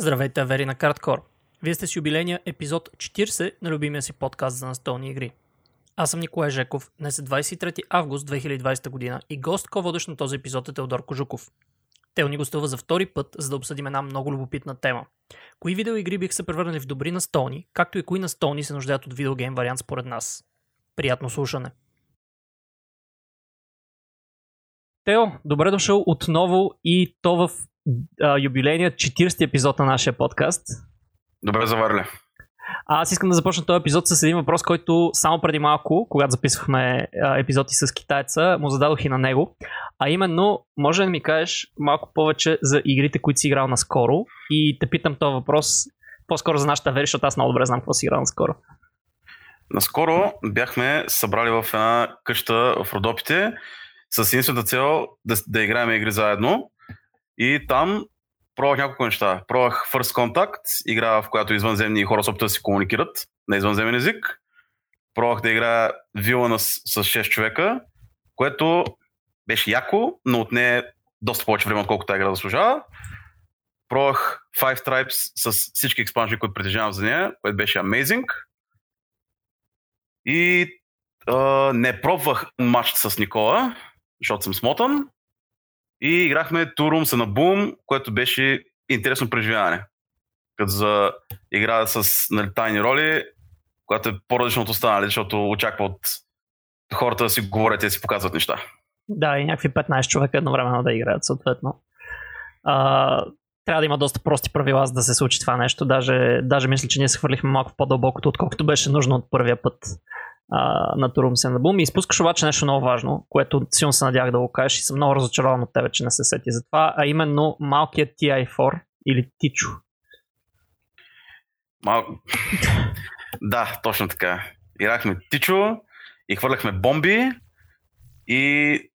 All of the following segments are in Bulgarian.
Здравейте, Вери на Карткор. Вие сте с юбилейния епизод 40 на любимия си подкаст за настолни игри. Аз съм Николай Жеков, днес е 23 август 2020 година и гост, водещ на този епизод е Теодор Кожуков. Тел ни гостува за втори път, за да обсъдим една много любопитна тема. Кои видеоигри бих се превърнали в добри настолни, както и кои настолни се нуждаят от видеогейм вариант според нас. Приятно слушане! Тео, добре дошъл отново и то в а, юбилейния 40 епизод на нашия подкаст. Добре заварили. А, аз искам да започна този епизод с един въпрос, който само преди малко, когато записвахме а, епизоди с китайца, му зададох и на него. А именно, може да ми кажеш малко повече за игрите, които си играл наскоро и те питам този въпрос по-скоро за нашата вери, защото аз много добре знам какво си играл наскоро. Наскоро бяхме събрали в една къща в Родопите с единствената цел да, да играем игри заедно. И там пробвах няколко неща. Пробвах First Contact, игра в която извънземни хора се опитват да си комуникират на извънземен език. Пробвах да играя Вилана с, с 6 човека, което беше яко, но отне доста повече време, отколкото тази игра заслужава. Пробвах Five Tribes с всички експанжи, които притежавам за нея, което беше amazing. И а, не пробвах матч с Никола, защото съм смотан. И играхме Турум на Бум, което беше интересно преживяване. Като за игра с нали, тайни роли, която е по-различно от останали, защото очаква от хората да си говорят и да си показват неща. Да, и някакви 15 човека едновременно да играят, съответно. А, трябва да има доста прости правила, за да се случи това нещо. Даже, даже мисля, че ние се хвърлихме малко по-дълбокото, отколкото беше нужно от първия път а, на Турум се на Бум. И изпускаш обаче нещо много важно, което силно се надях да го кажеш и съм много разочарован от тебе, че не се сети за това, а именно малкият TI4 или Тичо. Мал... да, точно така. Играхме Тичо и хвърляхме бомби и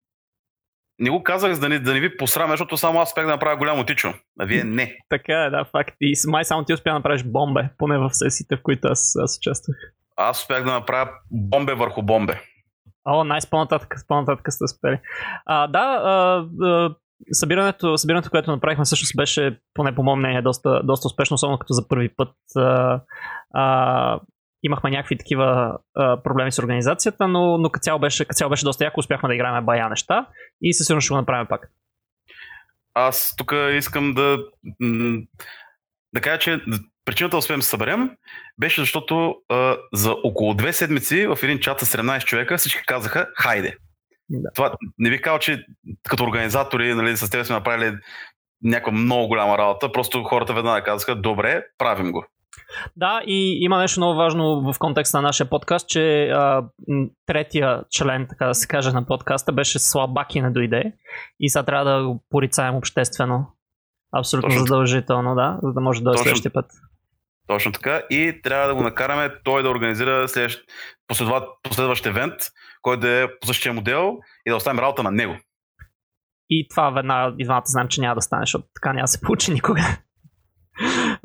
не го казах, за да не, да не ви посрамя, защото само аз успях да направя голямо тичо, а вие не. така е, да, факт. И май само ти успя да направиш бомбе, поне в сесиите, в които аз, аз участвах. Аз успях да направя бомбе върху бомбе. О, най-с по-нататък, по-нататък сте успели. А, да, а, а, събирането, събирането, което направихме, всъщност беше, поне по моем мнение, доста, доста успешно, особено като за първи път. А, а, имахме някакви такива а, проблеми с организацията, но, но като цяло беше, цяло беше доста яко, успяхме да играем бая неща и със сигурност ще го направим пак. Аз тук искам да, да кажа, че причината да успеем да съберем беше защото а, за около две седмици в един чат с 17 човека всички казаха хайде. Да. Това не ви казал, че като организатори нали, с теб сме направили някаква много голяма работа, просто хората веднага казаха добре, правим го. Да, и има нещо много важно в контекста на нашия подкаст, че а, третия член, така да се каже, на подкаста беше слабак и не дойде. И сега трябва да го порицаем обществено. Абсолютно Точно. задължително, да, за да може да дойде следващия път. Точно така. И трябва да го накараме той да организира следващ, последващ евент, който да е по същия модел и да оставим работа на него. И това веднага и двамата знаем, че няма да стане, защото така няма да се получи никога.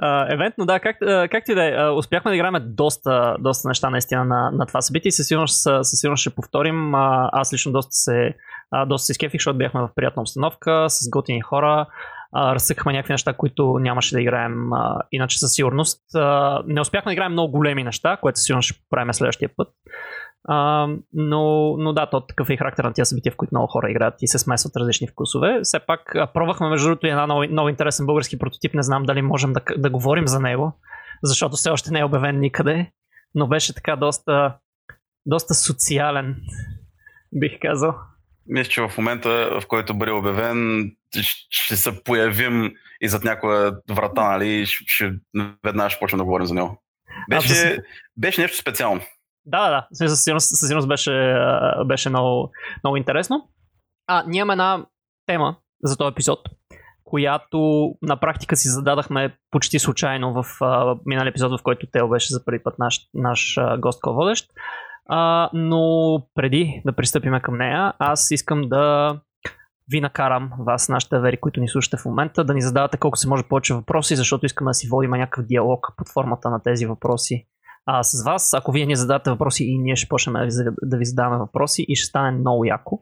Uh, евент, но да, как, uh, как ти да е, uh, успяхме да играме доста, доста неща наистина на, на това събитие и със сигурност, със сигурност ще повторим. Uh, аз лично доста се, uh, доста се скефих, защото бяхме в приятна обстановка, с готини хора а, някакви неща, които нямаше да играем а, иначе със сигурност. А, не успяхме да играем много големи неща, което сигурно ще правим следващия път. А, но, но да, то такъв е характер на тия събития, в които много хора играят и се смесват различни вкусове. Все пак пробвахме между другото една много, много интересен български прототип, не знам дали можем да, да говорим за него, защото все още не е обявен никъде, но беше така доста, доста социален, бих казал мисля, че в момента, в който бъде обявен, ще се появим и зад някоя врата, нали, ще, веднага ще почнем да говорим за него. Беше, а, беше нещо специално. Да, да, да. Със сигурност, със сигурност беше, беше много, много интересно. А, ние имаме една тема за този епизод, която на практика си зададахме почти случайно в uh, минали епизод, в който Тео беше за първи път наш, наш гост-водещ. А, но преди да пристъпим към нея, аз искам да ви накарам, вас, нашите вери, които ни слушате в момента, да ни задавате колко се може повече въпроси, защото искаме да си водим някакъв диалог под формата на тези въпроси а, с вас. Ако вие ни зададете въпроси и ние ще почнем да ви, да ви задаваме въпроси и ще стане много яко.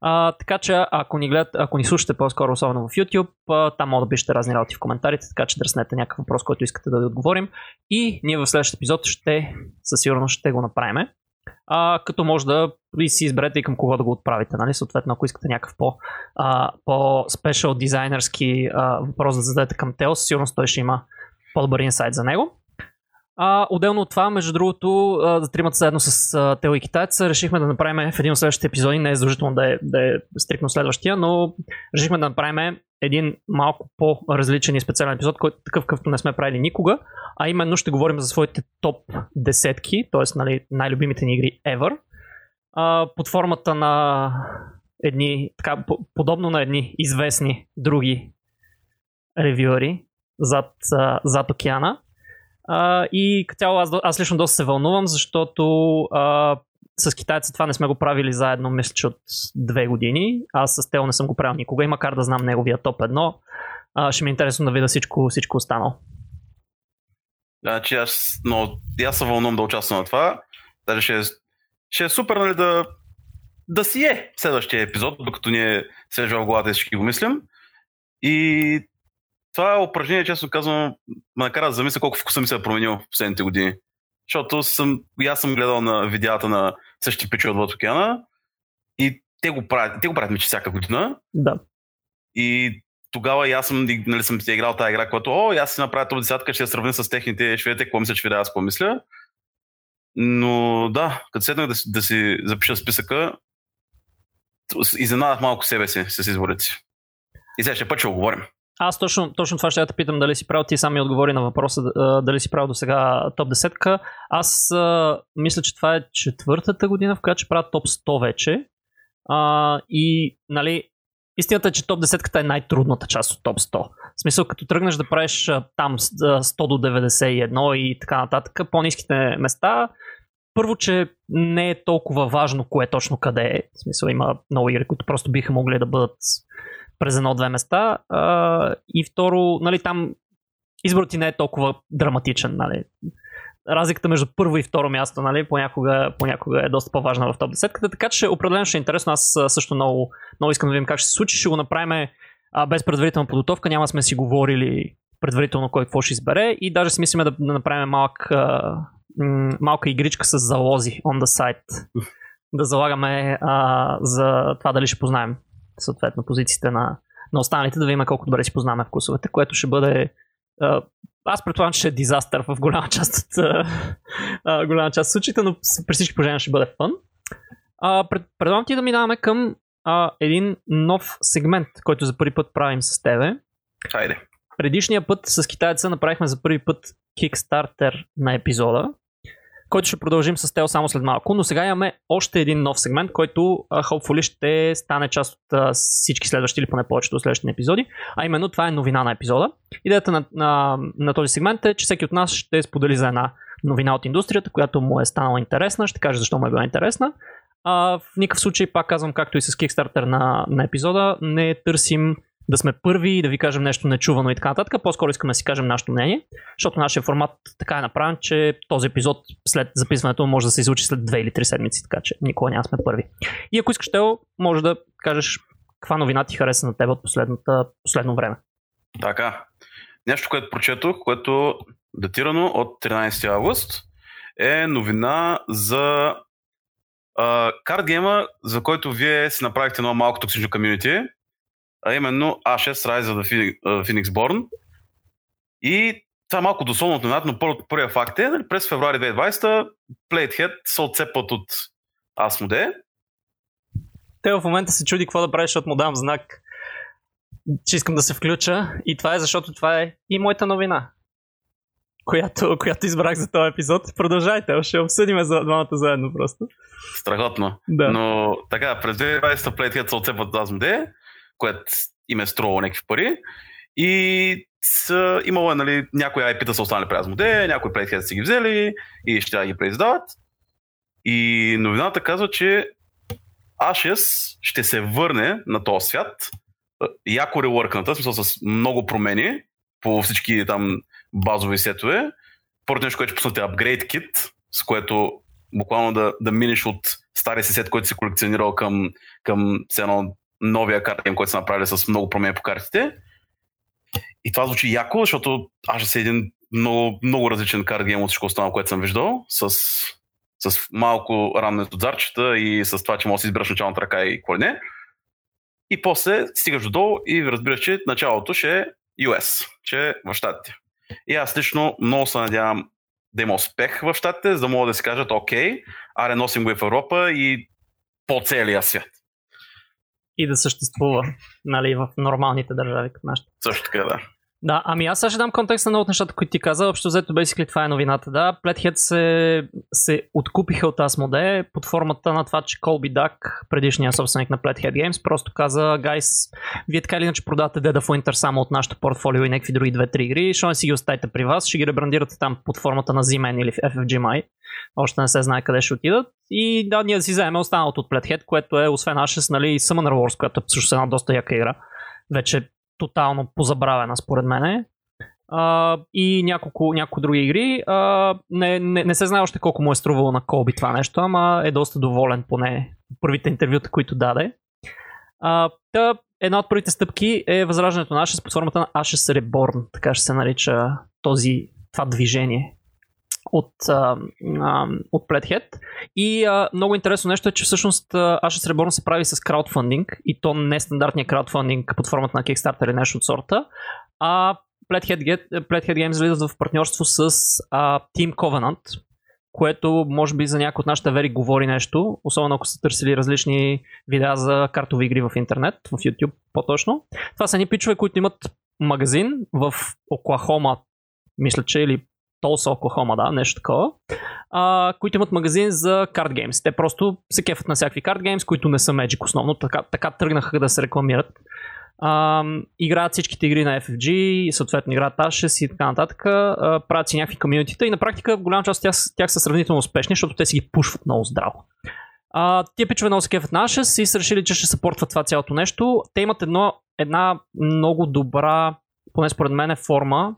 А, така че ако ни, гледат, ако ни слушате по-скоро, особено в YouTube, там може да пишете разни работи в коментарите, така че дръснете някакъв въпрос, който искате да ви отговорим. И ние в следващия епизод ще, със сигурност ще го направим. А, като може да и си изберете и към кого да го отправите. Нали? Съответно, ако искате някакъв по, а, по-спешъл дизайнерски а, въпрос да зададете към Тео, със сигурност той ще има по-добър инсайт за него. А, отделно от това, между другото, за тримата заедно с а, Тео и Китаец решихме да направим в един от следващите епизоди, не е задължително да е, да е стрикно следващия, но решихме да направим един малко по-различен и специален епизод, който такъв какъвто не сме правили никога, а именно ще говорим за своите топ десетки, т.е. Нали, най-любимите ни игри ever, а, под формата на едни, така, подобно на едни известни други ревюери зад, зад океана. А, и като цяло аз, аз лично доста се вълнувам, защото а, с китайци това не сме го правили заедно, мисля, че от две години. Аз с Тео не съм го правил никога и макар да знам неговия топ едно, ще ми е интересно да видя всичко, всичко останало. Значи аз, но, аз се вълнувам да участвам на това. Даже ще, ще е супер нали, да, да си е следващия епизод, докато ние свежа в главата и всички го мислим. И това е упражнение, честно казвам, ме накара да замисля колко вкуса ми се е променил в последните години. Защото съм, и аз съм гледал на видеята на същите пичи от океана и те го правят, те го правят мечи всяка година. Да. И тогава и аз съм, нали, съм си играл тази игра, която, о, аз си направя топ десятка, ще я сравня с техните, ще видите какво мисля, че видя аз какво мисля. Но да, като седнах да, да си запиша списъка, изненадах малко себе си с изборите си. И сега ще път ще говорим. Аз точно, точно това ще я те питам дали си правил. Ти сам ми отговори на въпроса дали си правил до сега топ 10 Аз а, мисля, че това е четвъртата година, в която ще правя топ 100 вече. А, и, нали, истината е, че топ 10 е най-трудната част от топ 100. В смисъл, като тръгнеш да правиш там 100 до 91 и така нататък, по-низките места, първо, че не е толкова важно кое точно къде е. В смисъл, има много игри, които просто биха могли да бъдат през едно-две места. А, и второ, нали, там изборът ти не е толкова драматичен. Нали. Разликата между първо и второ място нали, понякога, понякога е доста по-важна в топ 10 така че определено ще е интересно. Аз също много, много искам да видим как ще се случи. Ще го направим а, без предварителна подготовка. Няма сме си говорили предварително кой какво ще избере и даже си мислиме да, да направим малък, м- малка игричка с залози on the site. да залагаме а, за това дали ще познаем съответно позициите на, на останалите, да видим колко добре си познаваме вкусовете, което ще бъде аз предполагам, че ще е дизастър в голяма част от, а, голяма част от случаите, но при всички положения ще бъде фън. А, пред, предлагам ти да минаваме към а, един нов сегмент, който за първи път правим с тебе. Хайде. Предишния път с китайца направихме за първи път Kickstarter на епизода който ще продължим с Тел само след малко, но сега имаме още един нов сегмент, който hopefully ще стане част от всички следващи или поне повечето от следващите епизоди, а именно това е новина на епизода. Идеята на, на, на този сегмент е, че всеки от нас ще сподели за една новина от индустрията, която му е станала интересна, ще каже защо му е била интересна. Uh, в никакъв случай, пак казвам, както и с Kickstarter на, на епизода, не търсим да сме първи и да ви кажем нещо нечувано и така нататък. По-скоро искаме да си кажем нашето мнение, защото нашия формат така е направен, че този епизод след записването може да се излучи след 2 или 3 седмици, така че никога няма сме първи. И ако искаш, Тео, може да кажеш каква новина ти хареса на теб от последно време. Така. Нещо, което прочетох, което датирано от 13 август, е новина за картгейма, за който вие си направихте едно малко токсично комьюнити а именно A6 Rise of Phoenix Born. И това е малко дословно от но първият първия факт е, нали, през февруари 2020 Playhead се отцепват от Asmodee. Те в момента се чуди какво да правиш, защото му дам знак, че искам да се включа. И това е защото това е и моята новина, която, която избрах за този епизод. Продължайте, ще обсъдим за двамата заедно просто. Страхотно. Да. Но така, през 2020 Playhead се отцепват от Asmodee което им е струвало някакви пари. И са, имало е, нали, някои IP-та са останали през модел, някои Playhead си ги взели и ще ги преиздават. И новината казва, че Ashes ще се върне на този свят, яко релъркната, смисъл с много промени по всички там базови сетове. Първото нещо, което ще пуснат е Upgrade Kit, с което буквално да, да минеш от стари си сет, който си колекционирал към, към едно новия картен, който са направили с много промени по картите. И това звучи яко, защото аз е един много, много различен карт гейм от всичко останало, което съм виждал, с, с малко ранни отзарчета и с това, че може да си избереш началната ръка и какво не. И после стигаш до долу и разбираш, че началото ще е US, че е в щатите. И аз лично много се надявам да има успех в щатите, за да могат да си кажат, окей, аре носим го и в Европа и по целия свят. И да съществува, нали, в нормалните държави като нашите. Също така, да. Да, ами аз сега ще дам контекст на много от нещата, които ти каза. Общо взето, basically, това е новината. Да, Pledhead се, се откупиха от Asmodee под формата на това, че Colby Duck, предишния собственик на Pledhead Games, просто каза, гайс, вие така или иначе продавате Dead of Winter само от нашото портфолио и някакви други 2-3 игри, що не си ги оставите при вас, ще ги ребрандирате там под формата на Z-Man или FFG Mai. Още не се знае къде ще отидат. И да, ние си вземем останалото от Pledhead, което е освен Ashes, нали, Summoner Wars, която е също една доста яка игра вече тотално позабравена според мен. Uh, и няколко, няколко други игри. Uh, не, не, не се знае още колко му е струвало на Колби това нещо, ама е доста доволен поне първите интервюта, които даде. Uh, та, една от първите стъпки е възраждането на Ashes под формата на Ashes Reborn, така ще се нарича този, това движение от, а, а, от Pledhead. И а, много интересно нещо е, че всъщност Ashes Reborn се прави с краудфандинг и то не стандартния краудфандинг под формата на Kickstarter или нещо от сорта, а Pledhead, Get, Pledhead Games влизат в партньорство с а, Team Covenant, което може би за някои от нашите вери говори нещо, особено ако са търсили различни видеа за картови игри в интернет, в YouTube по-точно. Това са ни пичове, които имат магазин в Оклахома, мисля, че или Tulsa, Оклахома, да, нещо такова, а, които имат магазин за карт геймс. Те просто се кефат на всякакви карт геймс, които не са Magic основно, така, така тръгнаха да се рекламират. А, играят всичките игри на FFG, съответно играят Ashes и така нататък, а, правят си някакви комьюнитита и на практика голяма част от тях, тях са сравнително успешни, защото те си ги пушват много здраво. А, тия пичове много се кефат на Ashes и са решили, че ще съпортват това цялото нещо. Те имат едно, една много добра, поне според мен, форма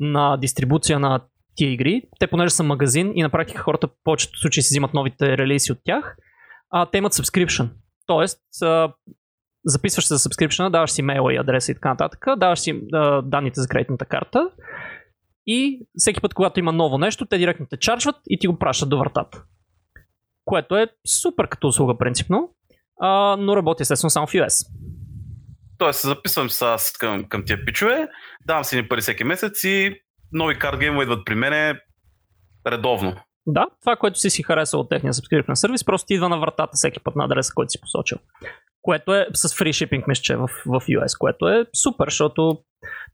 на дистрибуция на тия игри. Те понеже са магазин и на практика хората в повечето случаи си взимат новите релиси от тях, а, те имат subscription. Тоест, а, записваш се за subscription, даваш си мейла и адреса и така нататък, даваш си а, данните за кредитната карта и всеки път, когато има ново нещо, те директно те чарджват и ти го пращат до вратата. Което е супер като услуга принципно, а, но работи естествено само в US. Тоест, записвам се аз към, към тия пичове, давам си ни пари всеки месец и нови карт геймове идват при мене редовно. Да, това, което си си харесал от техния subscription сервис, просто идва на вратата всеки път на адреса, който си посочил. Което е с free shipping, мисля, в, в US, което е супер, защото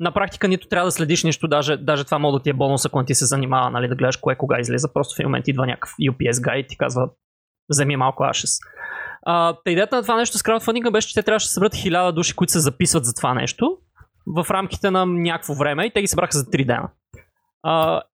на практика нито трябва да следиш нищо, даже, даже това мога да ти е бонус, ако ти се занимава нали, да гледаш кое кога излиза. Просто в един момент идва някакъв UPS гайд и ти казва, вземи малко Ashes. А, та идеята на това нещо с краудфандинга беше, че те трябваше да съберат хиляда души, които се записват за това нещо в рамките на някакво време и те ги събраха за 3 дена.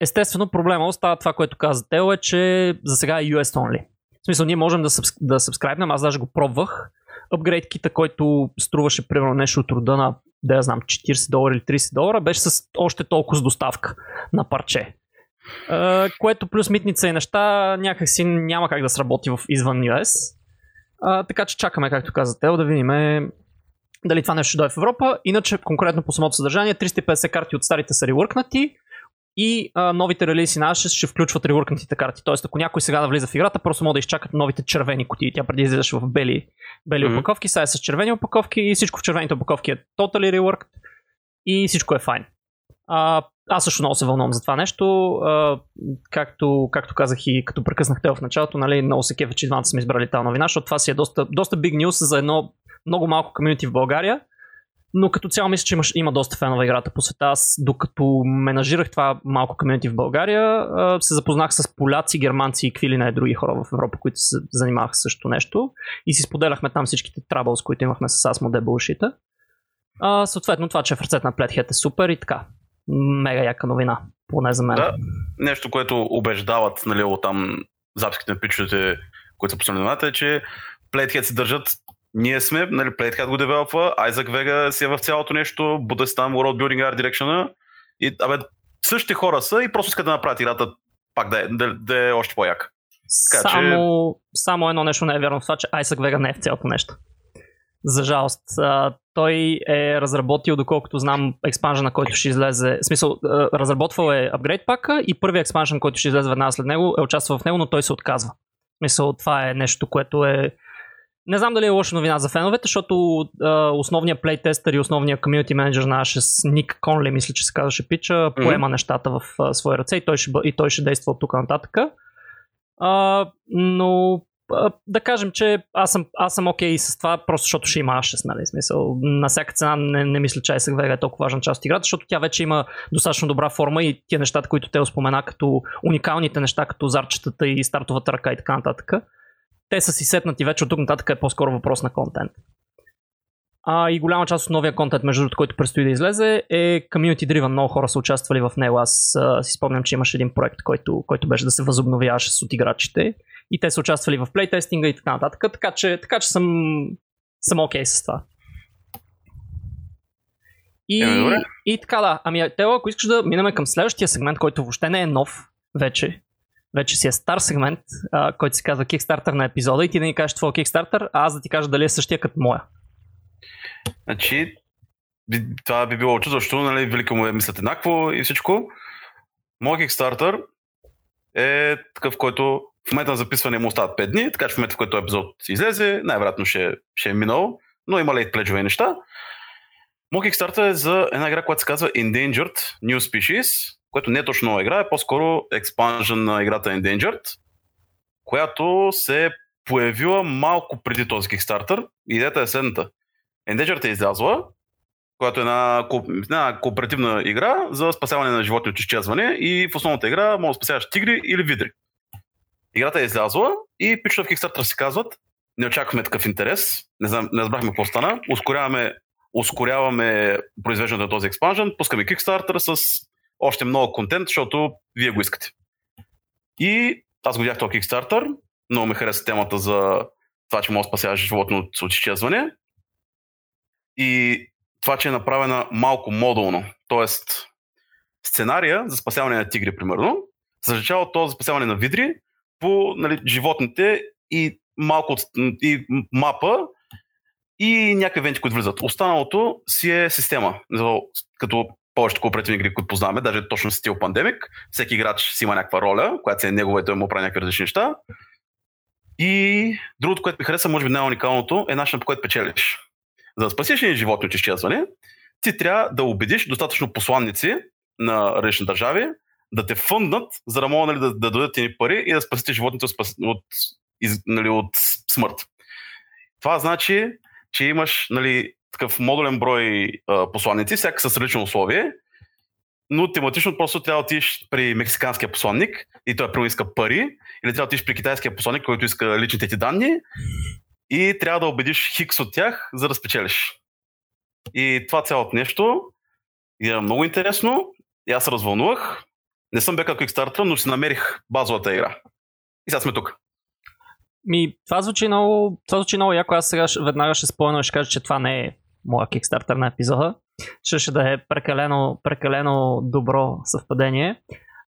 Естествено, проблема остава това, което каза Тео, е, че за сега е US only. В смисъл, ние можем да, събс, да сабскрайбнем, аз даже го пробвах. Апгрейд кита, който струваше примерно нещо от рода на, да я знам, 40 долара или 30 долара, беше с още толкова с доставка на парче. Uh, което плюс митница и неща някакси няма как да сработи в извън US. Uh, така че чакаме, както каза Тео, да видим дали това нещо ще дойде в Европа. Иначе, конкретно по самото съдържание, 350 карти от старите са ревъркнати, и а, новите релиси на Ashes ще включват реворкнатите карти. Тоест, ако някой сега да влиза в играта, просто може да изчакат новите червени кутии. Тя преди излизаше в бели, бели mm-hmm. опаковки, сега е с червени опаковки и всичко в червените опаковки е totally reworked и всичко е файн. А, аз също много се вълнувам за това нещо. А, както, както казах и като прекъснах те в началото, нали, много се кефа, че двамата сме избрали тази новина, защото това си е доста, доста big news за едно много малко комьюнити в България но като цяло мисля, че има, има доста фенове играта по света. Аз докато менажирах това малко комьюнити в България, се запознах с поляци, германци и квили на други хора в Европа, които се занимаваха също нещо. И си споделяхме там всичките трабълс, които имахме с Asmodee Bullshit. Съответно, това, че в ръцете на Pledhead е супер и така. Мега яка новина, поне за мен. Да, нещо, което убеждават нали, от там записките на пичовете, които са последните, е, че Pledhead се държат ние сме, нали, Playhead го девелопва, Isaac Vega си е в цялото нещо, Буде там World Building Art Direction и абе, същите хора са и просто искат да направят играта пак да е, да, да е още по-яка. Така, само, че... само едно нещо не е вярно в това, че Isaac Vega не е в цялото нещо. За жалост. А, той е разработил, доколкото знам, експанжена, който ще излезе. В смисъл, разработвал е апгрейд пака и първият експанжен, който ще излезе веднага след него, е участвал в него, но той се отказва. В смисъл, това е нещо, което е не знам дали е лоша новина за феновете, защото а, основният плейтестър и основният комьюнити менеджер наш с Ник Конли, мисля, че се казваше Пича, поема mm-hmm. нещата в а, своя ръце и той ще, и той ще действа от тук нататък. А, но а, да кажем, че аз съм, аз съм окей okay с това, просто защото ще има A6, нали, смисъл. На всяка цена не, не мисля, че Vega е толкова важна част от играта, защото тя вече има достатъчно добра форма и тия нещата, които те спомена като уникалните неща, като зарчетата и стартовата ръка и така нататък те са си сетнати вече от тук нататък е по-скоро въпрос на контент. А и голяма част от новия контент, между другото, който предстои да излезе, е community driven. Много хора са участвали в него. Аз а, си спомням, че имаше един проект, който, който беше да се възобновяваше с от играчите. И те са участвали в плейтестинга и така нататък. Така че, така че съм, съм окей okay с това. И, е, и така да. Ами, Тео, ако искаш да минем към следващия сегмент, който въобще не е нов вече, вече си е стар сегмент, а, който се казва Kickstarter на епизода и ти да ни кажеш твой Kickstarter, а аз да ти кажа дали е същия като моя. Значи, това би било чудо, защото нали, велико му е мислят еднакво и всичко. Моят Kickstarter е такъв, който в момента на записване му остават 5 дни, така че в момента, в който епизод излезе, най-вероятно ще, ще е минал, но има лейт пледжове неща. Моят Kickstarter е за една игра, която се казва Endangered New Species, което не е точно нова игра, е по-скоро експанжен на играта Endangered, която се е появила малко преди този Kickstarter. Идеята е следната. Endangered е излязла, която е една, една кооперативна игра за спасяване на животни от изчезване и в основната игра може да спасяваш тигри или видри. Играта е излязла и пичове в Kickstarter си казват, не очакваме такъв интерес, не, знам, не разбрахме какво стана, ускоряваме, ускоряваме произвеждането на този експанжен, пускаме Kickstarter с още много контент, защото вие го искате. И аз го видях този Kickstarter, много ме хареса темата за това, че може да спасяваш животно от, изчезване. И това, че е направена малко модулно. Тоест, сценария за спасяване на тигри, примерно, се от това за спасяване на видри по нали, животните и малко и мапа и някакви евенти, които влизат. Останалото си е система. Като повечето кооперативни игри, които познаваме, даже точно стил пандемик. Всеки играч си има някаква роля, която се е негова и той му прави някакви различни неща. И другото, което ми хареса, може би най-уникалното, е начинът по който печелиш. За да спасиш един животни от изчезване, ти трябва да убедиш достатъчно посланници на различни държави да те фънднат, за да могат нали, да, да дадат ни пари и да спасите животните от, от, нали, от смърт. Това значи, че имаш нали, такъв модулен брой а, посланици, всяка с различно условие, но тематично просто трябва да отидеш при мексиканския посланник и той първо иска пари, или трябва да отидеш при китайския посланник, който иска личните ти данни и трябва да убедиш хикс от тях, за да спечелиш. И това цялото нещо е много интересно. И аз се развълнувах. Не съм бе като Kickstarter, но си намерих базовата игра. И сега сме тук. Ми, това звучи много, това звучи много яко. Аз сега веднага ще спомена и ще кажа, че това не е моя кикстартер на епизода. Ще, ще да е прекалено, прекалено добро съвпадение.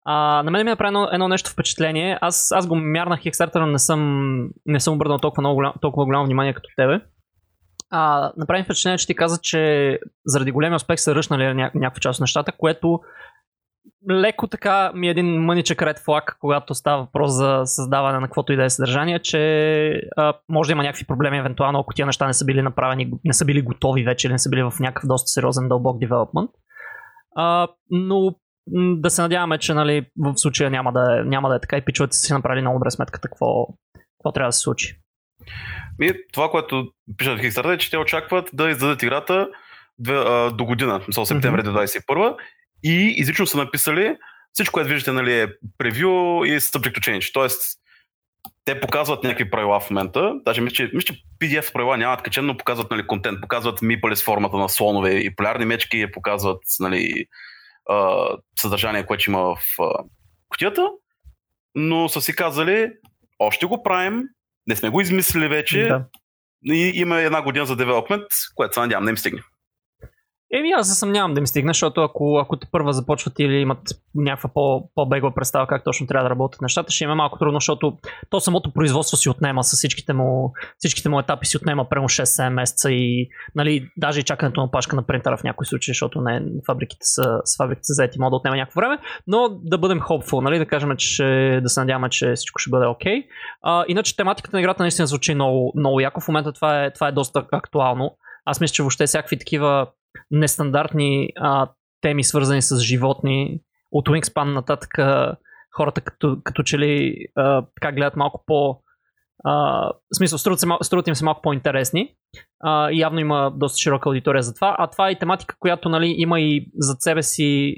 А, на мен ми е направено едно нещо впечатление. Аз, аз го мярнах Kickstarter, но не съм, не съм обърнал толкова, много толкова голямо внимание като тебе. А, направи впечатление, че ти каза, че заради големия успех са ръчнали ня- някаква част от нещата, което леко така ми е един мъничък ред флаг, когато става въпрос за създаване на каквото и да е съдържание, че а, може да има някакви проблеми, евентуално, ако тия неща не са били направени, не са били готови вече или не са били в някакъв доста сериозен дълбок девелопмент. А, но да се надяваме, че нали, в случая няма да, е, няма да е така и пичовете си направили много добре сметката какво, какво трябва да се случи. И това, което пишат в Kickstarter е, че те очакват да издадат играта до година, мисъл септември mm-hmm. 2021 и изрично са написали всичко, което виждате, нали, е превю и subject to change. Тоест, те показват някакви правила в момента. Даже мисля, че, мисля, че PDF правила нямат качен, но показват нали, контент. Показват мипали с формата на слонове и полярни мечки, показват нали, съдържание, което има в кутията. Но са си казали, още го правим, не сме го измислили вече. Да. И има една година за девелопмент, което се надявам не им стигне. Еми, аз се съмнявам да ми стигне, защото ако, ако те първа започват или имат някаква по, по-бегла представа как точно трябва да работят нещата, ще има малко трудно, защото то самото производство си отнема с всичките му, всичките му етапи си отнема прямо 6-7 месеца и нали, даже и чакането на пашка на принтера в някои случаи, защото не, фабриките са, с фабриките са заети, могат да отнема някакво време, но да бъдем hopeful, нали, да кажем, че да се надяваме, че всичко ще бъде окей. Okay. иначе тематиката на играта наистина звучи много, много яко. В момента това е, това е доста актуално. Аз мисля, че въобще всякакви такива нестандартни а, теми, свързани с животни, от Wingspan нататък хората като, като че ли а, така гледат малко по... А, в смисъл, струват, се, струват им се малко по-интересни. А, явно има доста широка аудитория за това. А това е тематика, която нали, има и зад себе си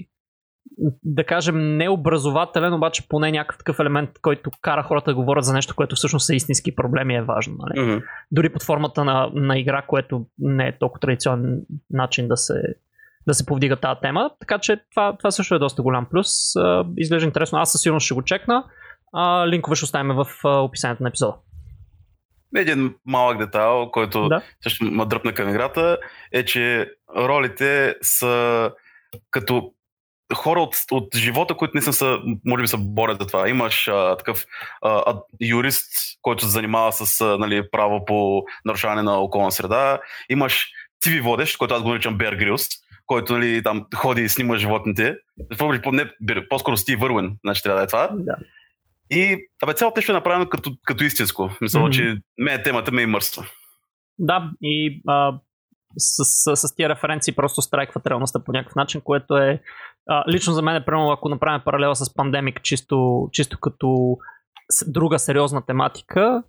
да кажем, необразователен, обаче поне някакъв такъв елемент, който кара хората да говорят за нещо, което всъщност са истински проблеми, е важно. Нали? Mm-hmm. Дори под формата на, на игра, което не е толкова традиционен начин да се, да се повдига тази тема. Така че това, това също е доста голям плюс. Изглежда интересно. Аз със сигурност ще го чекна. Линкове ще оставим в описанието на епизода. Един малък детайл, който да. също ме дръпна към играта, е, че ролите са като хора от, от живота, които не са, може би са борят за това. Имаш а, такъв а, юрист, който се занимава с а, нали, право по нарушаване на околна среда. Имаш TV водещ, който аз го наричам Bear Grylls, който нали, там ходи и снима животните. Не, по-скоро Стив Вървен, значи трябва да е това. Да. И абе, цялото нещо е направено като, като истинско. Мисля, mm-hmm. че ме темата ме и мърства. Да, и а, с, с, с тия референции просто страйкват реалността по някакъв начин, което е лично за мен е примерно, ако направим паралела с пандемик, чисто, чисто като друга сериозна тематика,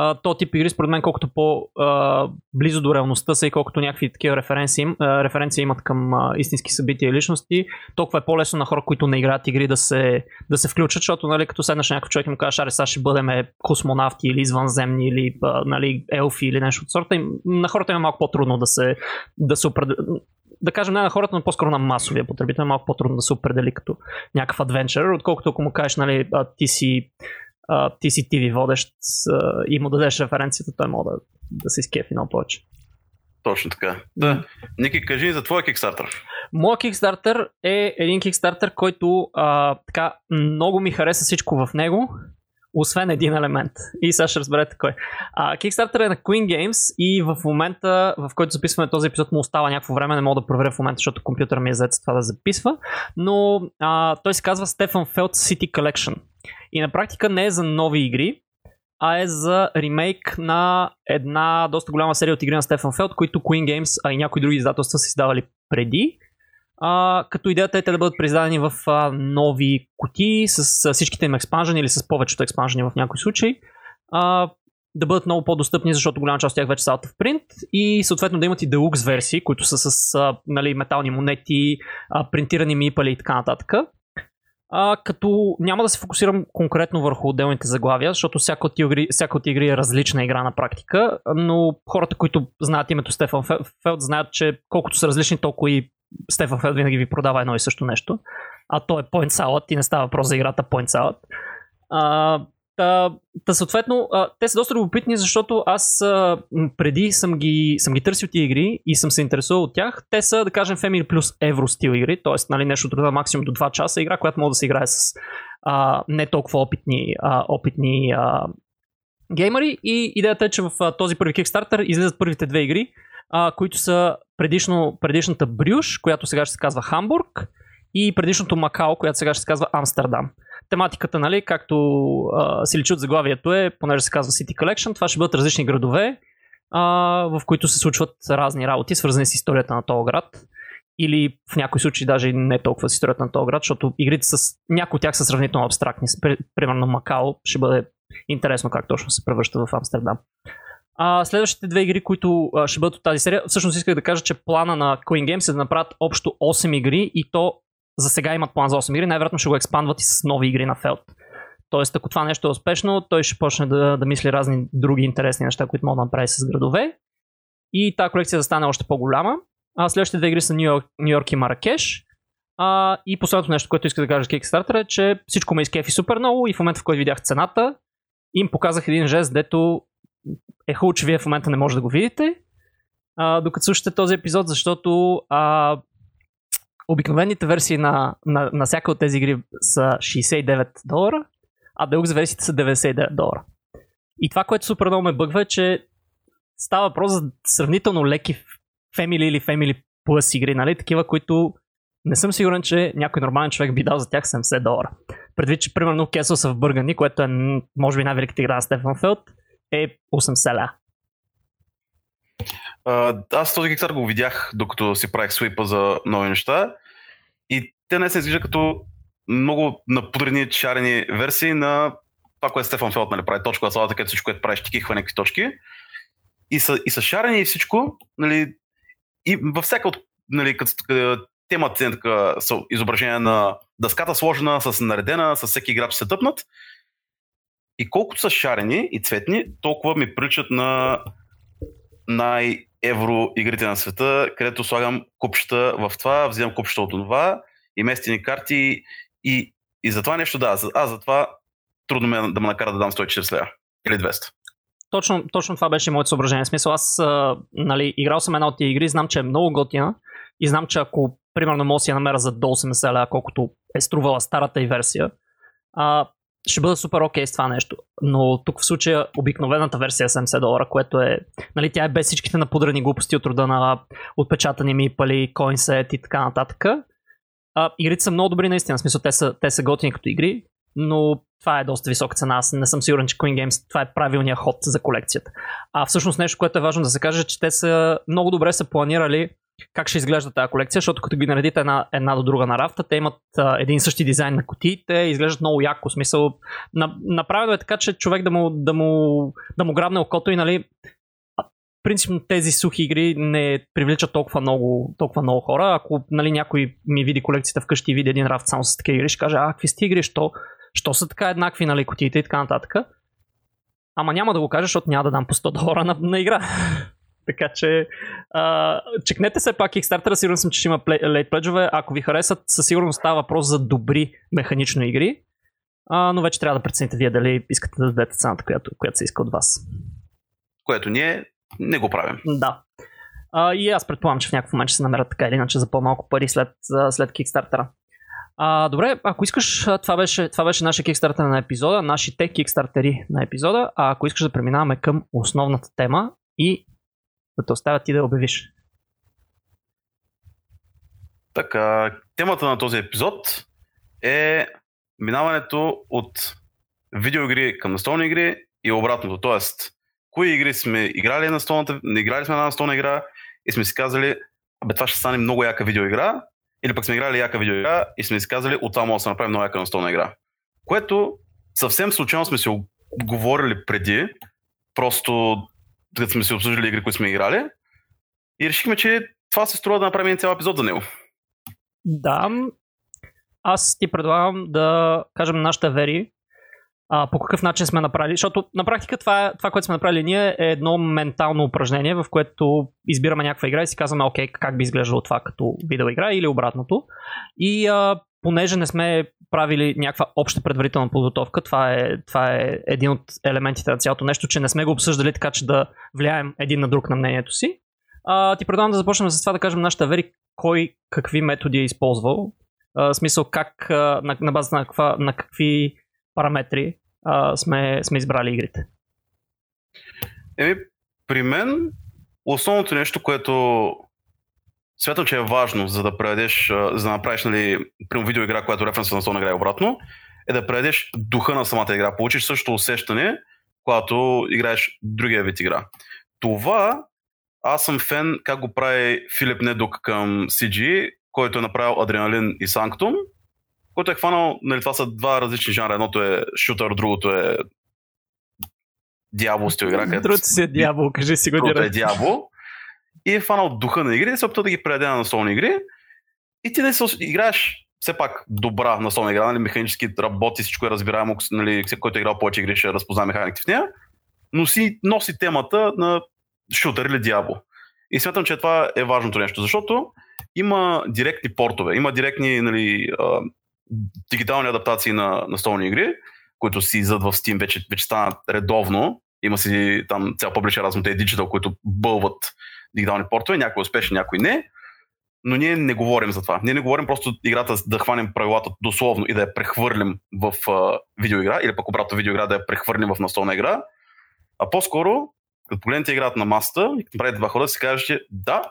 а, то тип игри, според мен, колкото по-близо до реалността са и колкото някакви такива референции, референции имат към а, истински събития и личности, толкова е по-лесно на хора, които не играят игри да се, да се включат, защото нали, като седнеш някакъв човек и му кажеш, аре, сега ще бъдем космонавти или извънземни или нали, елфи или нещо от сорта, на хората е малко по-трудно да се, да се определят да кажем не на хората, но по-скоро на масовия потребител, е малко по-трудно да се определи като някакъв адвенчър, отколкото ако му кажеш, нали, а, ти си а, ти си TV водещ а, и му дадеш референцията, той може да, да се изкефи много повече. Точно така. Да. Ники, кажи за твоя Kickstarter. Моя Kickstarter е един Kickstarter, който а, така много ми хареса всичко в него, освен един елемент. И сега ще разберете кой. А, Kickstarter е на Queen Games и в момента, в който записваме този епизод, му остава някакво време, не мога да проверя в момента, защото компютър ми е зает с това да записва, но а, той се казва Stefan Feld City Collection. И на практика не е за нови игри, а е за ремейк на една доста голяма серия от игри на Стефан Фелд, които Queen Games, а и някои други издателства са издавали преди. А, като идеята е те да бъдат произдадени в а, нови кутии с а, всичките им експанжени или с повечето експанжени в някои случаи. А, да бъдат много по-достъпни, защото голяма част от тях вече са out of print и съответно да имат и deluxe версии, които са с а, нали, метални монети, а, принтирани мипали и така нататък. А, като няма да се фокусирам конкретно върху отделните заглавия, защото всяка от, игри, всяка от игри е различна игра на практика, но хората, които знаят името Стефан Фелд, знаят, че колкото са различни, толкова и Стефан Фелд винаги ви продава едно и също нещо. А то е Point Salad и не става въпрос за играта Point Salad. А, Та, та съответно, а, те са доста любопитни, защото аз а, преди съм ги, съм ги търсил тия игри и съм се интересувал от тях. Те са, да кажем, Family плюс Евро стил игри, т.е. Нали, нещо от максимум до 2 часа игра, която може да се играе с а, не толкова опитни, а, опитни а, геймери. И идеята е, че в а, този първи Kickstarter излизат първите две игри, а, които са предишно, предишната Брюш, която сега ще се казва Хамбург, и предишното Макао, която сега ще се казва Амстердам тематиката, нали, както а, си личи от заглавието е, понеже се казва City Collection, това ще бъдат различни градове, а, в които се случват разни работи, свързани с историята на този град. Или в някои случаи даже не толкова с историята на този град, защото игрите с някои от тях са сравнително абстрактни. Примерно Макао ще бъде интересно как точно се превръща в Амстердам. А, следващите две игри, които а, ще бъдат от тази серия, всъщност исках да кажа, че плана на Queen Games е да направят общо 8 игри и то за сега имат план за 8 игри, най-вероятно ще го експандват и с нови игри на Фелд. Тоест, ако това нещо е успешно, той ще почне да, да мисли разни други интересни неща, които могат да направи с градове. И тази колекция да стане още по-голяма. А следващите две игри са Нью Йорк, Нью Йорк и Маракеш. А, и последното нещо, което иска да кажа Kickstarter е, че всичко ме изкефи супер много и в момента, в който видях цената, им показах един жест, дето е хубаво, че вие в момента не може да го видите. а, докато слушате този епизод, защото а, обикновените версии на, на, на всяка от тези игри са 69 долара, а Deluxe версиите са 99 долара. И това, което супер много ме бъгва е, че става въпрос за сравнително леки Family или Family Plus игри, нали? Такива, които не съм сигурен, че някой нормален човек би дал за тях 70 долара. Предвид, че примерно Кесъл в Бъргани, което е може би най-великата игра на Стефан Фелд, е 80 ля. аз този Kickstarter го видях, докато си правих свипа за нови неща. И те не се изглежда като много напудрени, чарени версии на това, което Стефан Фелд нали, прави, точка салата, където всичко, което правиш, ти кихва някакви точки. И са, и са шарени и всичко, нали, и във всяка от, нали, като, темата е така, изображение на дъската сложена, с наредена, с всеки играч се тъпнат. И колкото са шарени и цветни, толкова ми приличат на най-евро игрите на света, където слагам купчета в това, взимам купчета от това и местени карти и, и за това нещо да, аз за това трудно ме да ме накара да дам 140 лева или 200. Точно, точно това беше моето съображение. В смисъл, аз нали, играл съм една от тия игри, знам, че е много готина и знам, че ако примерно мога си я намеря за до 80 лева, колкото е струвала старата и версия, а, ще бъда супер окей okay с това нещо. Но тук в случая обикновената версия е 70 долара, което е, нали, тя е без всичките напудрени глупости от рода на отпечатани мипали, коинсет и така нататък. А, игрите са много добри наистина, в смисъл те са, те са готини като игри, но това е доста висока цена. Аз не съм сигурен, че Queen Games това е правилният ход за колекцията. А всъщност нещо, което е важно да се каже, че те са много добре са планирали как ще изглежда тази колекция, защото като ги наредите една, една до друга на рафта, те имат а, един същи дизайн на кутиите, изглеждат много яко. Смисъл, на, направено е така, че човек да му, да му, да му грабне окото и нали, принципно тези сухи игри не привличат толкова много, толкова много хора. Ако нали, някой ми види колекцията вкъщи и види един рафт само с такива игри, ще каже, а, какви сте игри, що, що са така еднакви, нали, кутиите и така нататък. Ама няма да го кажа, защото няма да дам по 100 долара на, на игра. така че а, чекнете се пак Kickstarter, сигурен съм, че ще има лейт пледжове. Ако ви харесат, със сигурност става въпрос за добри механично игри. А, но вече трябва да прецените вие дали искате да дадете цената, която, която се иска от вас. Което ние не го правим. Да. А, и аз предполагам, че в някакъв момент ще се намерят така или иначе за по-малко пари след, след Kickstarter. А, добре, ако искаш, това беше, това беше нашия кикстартер на епизода, нашите кикстартери на епизода, а ако искаш да преминаваме към основната тема и да те оставя ти да обявиш. Така, темата на този епизод е минаването от видеоигри към настолни игри и обратното. Тоест, кои игри сме играли на столната, не играли сме на настолна игра и сме си казали, абе това ще стане много яка видеоигра, или пък сме играли яка видеоигра и сме си казали, от това може да се направи много яка настолна игра. Което съвсем случайно сме си говорили преди, просто като сме си обсъждали игри, които сме играли. И решихме, че това се струва да направим един цял епизод за него. Да, аз ти предлагам да кажем нашите вери, а, по какъв начин сме направили, защото на практика това, това, което сме направили ние е едно ментално упражнение, в което избираме някаква игра и си казваме, окей, как би изглеждало това като видеоигра или обратното. И а, понеже не сме правили някаква обща предварителна подготовка, това е, това е един от елементите на цялото нещо, че не сме го обсъждали така, че да влияем един на друг на мнението си. А, ти предлагам да започнем с това да кажем нашата вери, кой какви методи е използвал. А, смисъл как, на, на база на, каква, на какви параметри а, сме, сме избрали игрите. Еми, при мен основното нещо, което смятам, че е важно, за да предадеш, за да направиш нали, прямо видеоигра, която референса на столна игра е обратно, е да предадеш духа на самата игра. Получиш същото усещане, когато играеш другия вид игра. Това аз съм фен как го прави Филип Недук към CG, който е направил Адреналин и Санктум, който е хванал, нали, това са два различни жанра. Едното е шутър, другото е дявол стил игра. Другото си е дявол, кажи си го Другото е дявол и е фанал духа на игри и се опитва да ги предаде на настолни игри. И ти да се играеш все пак добра настолна игра, нали, механически работи, всичко е разбираемо, нали, всеки, който е играл повече игри, ще разпознае механиките в нея, но си носи темата на шутър или дявол. И смятам, че това е важното нещо, защото има директни портове, има директни нали, дигитални адаптации на настолни игри, които си излизат в Steam, вече, вече станат редовно. Има си там цял публичен разум, те Digital, които бълват дигитални портове, някои успешни, някои не. Но ние не говорим за това. Ние не говорим просто играта да хванем правилата дословно и да я прехвърлим в а, видеоигра, или пък обратно видеоигра да я прехвърлим в настолна игра, а по-скоро, като погледнете играта на масата и направите два хода, си кажете, да,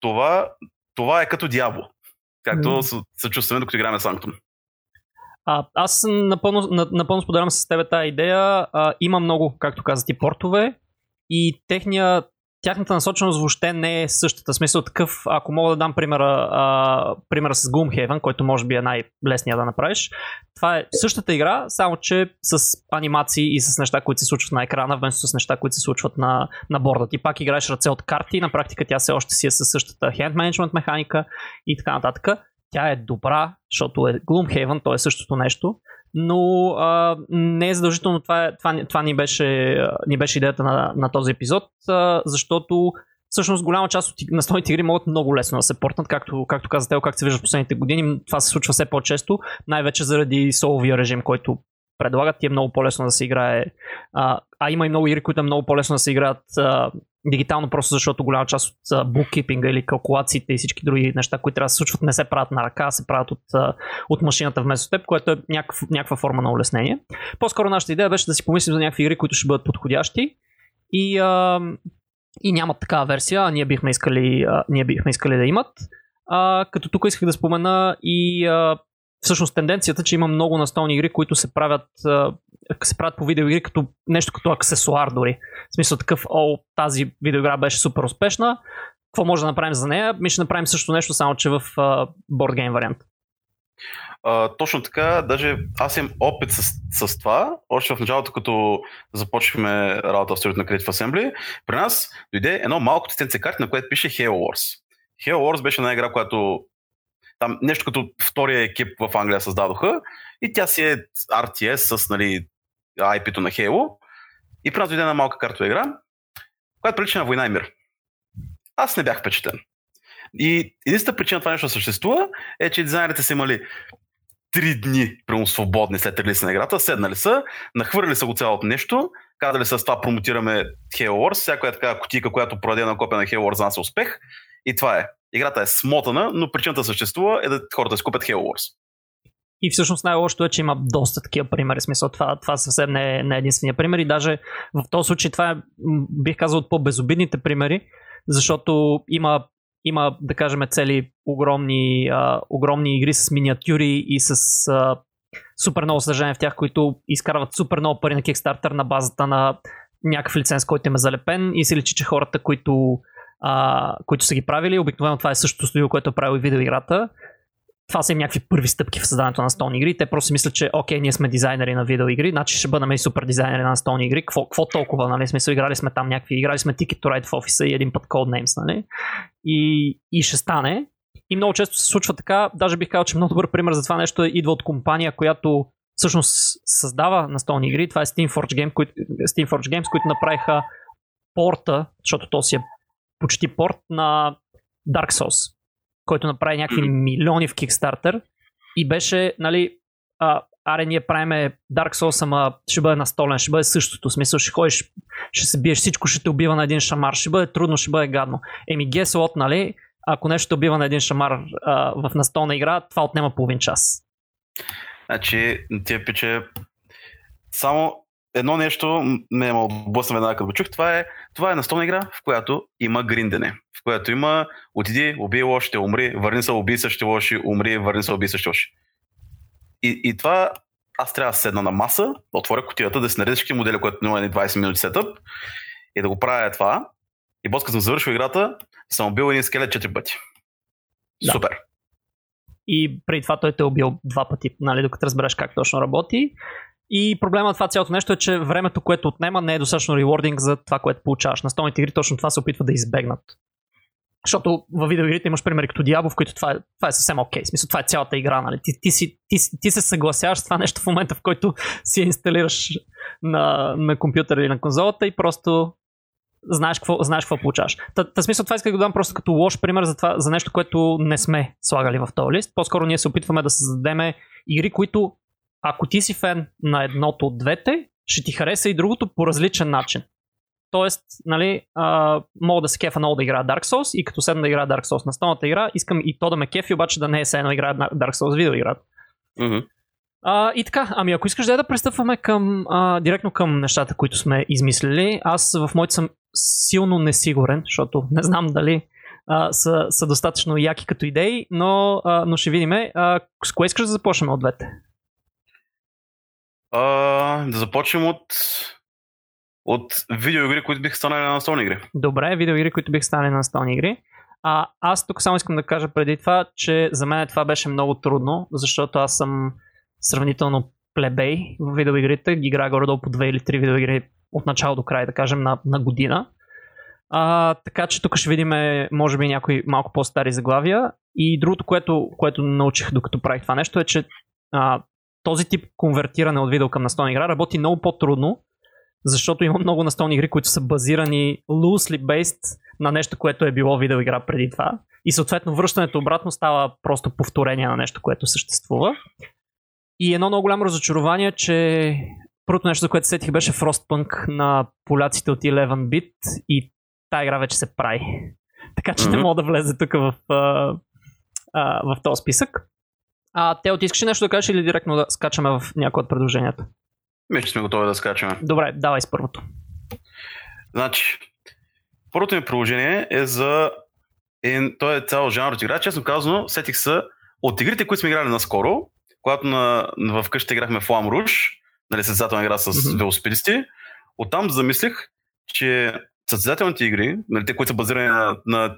това, това е като дявол. Както се чувстваме, докато играме Санктум. А, аз напълно, напълно споделям с теб тази идея. А, има много, както каза ти, портове и техния, тяхната насоченост въобще не е същата. Смисъл такъв, ако мога да дам примера, а, примера с Gloomhaven, който може би е най-лесният да направиш. Това е същата игра, само че с анимации и с неща, които се случват на екрана, вместо с неща, които се случват на, на борда. Ти пак играеш ръце от карти, на практика тя все още си е със същата hand management механика и така нататък. Тя е добра, защото е Gloomhaven, то е същото нещо, но а, не е задължително това, това, това ни, беше, ни беше идеята на, на този епизод, а, защото всъщност голяма част от настойните игри могат много лесно да се портнат, както, както каза Тел, както се вижда в последните години. Това се случва все по-често, най-вече заради соловия режим, който предлагат, ти е много по-лесно да се играе. А, а има и много игри, които е много по-лесно да се играят а, дигитално, просто защото голяма част от буккипинга или калкулациите и всички други неща, които трябва да се случват, не се правят на ръка, а се правят от, от машината вместо теб, което е някаква, някаква форма на улеснение. По-скоро нашата идея беше да си помислим за някакви игри, които ще бъдат подходящи и, а, и нямат такава версия, а ние бихме искали, а, ние бихме искали да имат. А, като тук исках да спомена и а, всъщност тенденцията, че има много настолни игри, които се правят, се правят по видеоигри като нещо като аксесуар дори. В смисъл такъв, о, тази видеоигра беше супер успешна, какво може да направим за нея? Ми ще направим също нещо, само че в бордгейм вариант. Uh, точно така, даже аз имам опит с, с това. Още в началото, като започнахме работа в на Creative Assembly, при нас дойде едно малко тестенце карти, на което пише Halo Wars. Halo Wars беше една игра, която там нещо като втория екип в Англия създадоха и тя си е RTS с нали, IP-то на Halo и при нас дойде една малка картова игра, която прилича на война и мир. Аз не бях впечатлен. И единствената причина това нещо съществува е, че дизайнерите са имали три дни прямо свободни след релиса на играта, седнали са, нахвърли са го цялото нещо, казали са с това промотираме Halo Wars, всяка е така кутийка, която продаде на копия на Halo Wars за нас е успех и това е. Играта е смотана, но причината съществува е да хората си купят Halo Wars. И всъщност най-лошото е, че има доста такива примери. Смисъл, това, това съвсем не е, не е единствения пример. И даже в този случай това е, бих казал, от по-безобидните примери, защото има, има да кажем, цели огромни, а, огромни игри с миниатюри и с а, супер много съдържание в тях, които изкарват супер много пари на Kickstarter на базата на някакъв лиценз, който им е залепен и се личи, че хората, които а, които са ги правили. Обикновено това е същото студио, което е правило видеоиграта. Това са им някакви първи стъпки в създаването на столни игри. Те просто мислят, че окей, ние сме дизайнери на видеоигри, значи ще бъдем и супер дизайнери на столни игри. Какво, какво толкова, нали? Смисъл, играли сме там някакви, играли сме Ticket to Ride в офиса и един път Codenames, нали? И, и ще стане. И много често се случва така, даже бих казал, че много добър пример за това нещо е идва от компания, която всъщност създава настолни игри. Това е Steamforge Games, които, Steamforge Games, които направиха порта, защото то си е почти порт на Dark Souls, който направи някакви милиони в Kickstarter и беше, нали, а, аре, ние правиме Dark Souls, ама ще бъде настолен, ще бъде същото. Смисъл, ще ходиш, ще се биеш, всичко ще те убива на един шамар, ще бъде трудно, ще бъде гадно. Еми, guess what, нали, ако нещо те убива на един шамар а, в настолна игра, това отнема половин час. Значи, тия пиче, само едно нещо ме е отблъсна веднага като го чух. Това е, това е настолна игра, в която има гриндене. В която има отиди, убий лоши, ще умри, върни се, убий същи лоши, умри, върни се, убий същи лоши. И, и това аз трябва да седна на маса, да отворя котията, да си наредя всички модели, които има 20 минути сетъп и да го правя това. И после като съм завършил играта, съм убил един скелет 4 пъти. Да. Супер. И преди това той те е убил два пъти, нали, докато разбереш как точно работи. И проблема на това цялото нещо е, че времето, което отнема, не е достатъчно ревординг за това, което получаваш. На столните игри точно това се опитва да избегнат. Защото във видеоигрите имаш примери като Diablo, в които това е, това е съвсем окей. Okay. Смисъл, това е цялата игра. Нали? Ти, ти, си, ти, ти, се съгласяваш с това нещо в момента, в който си инсталираш на, на компютъра или на конзолата и просто знаеш какво, знаеш какво получаваш. Та, та смисъл това исках да дам просто като лош пример за, това, за нещо, което не сме слагали в този лист. По-скоро ние се опитваме да създадем игри, които ако ти си фен на едното от двете, ще ти хареса и другото по различен начин. Тоест, нали, а, мога да се кефа много да играя Dark Souls и като седна да играя Dark Souls на столната игра, искам и то да ме кефи, обаче да не е все едно играя Dark Souls видеоигра. Mm-hmm. А, и така, ами ако искаш да, да пристъпваме към, а, директно към нещата, които сме измислили, аз в моите съм силно несигурен, защото не знам дали а, са, са достатъчно яки като идеи, но, а, но ще видим. А, с кое искаш да започнем от двете? А, да започнем от от видеоигри, които биха станали на настолни игри. Добре, видеоигри, които биха станали на настолни игри. А, аз тук само искам да кажа преди това, че за мен това беше много трудно, защото аз съм сравнително плебей в видеоигрите. Ги играя горе-долу по две или три видеоигри от начало до край, да кажем, на, на година. А, така че тук ще видим, може би, някои малко по-стари заглавия. И другото, което, което научих докато правих това нещо е, че а, този тип конвертиране от видео към настолна игра работи много по-трудно, защото има много настолни игри, които са базирани loosely based на нещо, което е било видеоигра преди това. И съответно връщането обратно става просто повторение на нещо, което съществува. И едно много голямо разочарование, че първото нещо, за което сетих беше Frostpunk на поляците от 11 bit и тази игра вече се прави. Така че mm-hmm. не мога да влезе тук в, а, а, в този списък. А, те искаш нещо да кажеш или директно да скачаме в някои от предложенията? Мисля, че сме готови да скачаме. Добре, давай с първото. Значи, първото ми приложение е за... Е, той е цял жанр от игра. Честно казано, сетих се от игрите, които сме играли наскоро, когато на, в къща играхме Flam Rouge, нали, състезателна игра с mm-hmm. велосипедисти, оттам замислих, че състезателните игри, нали, те, които са базирани на, на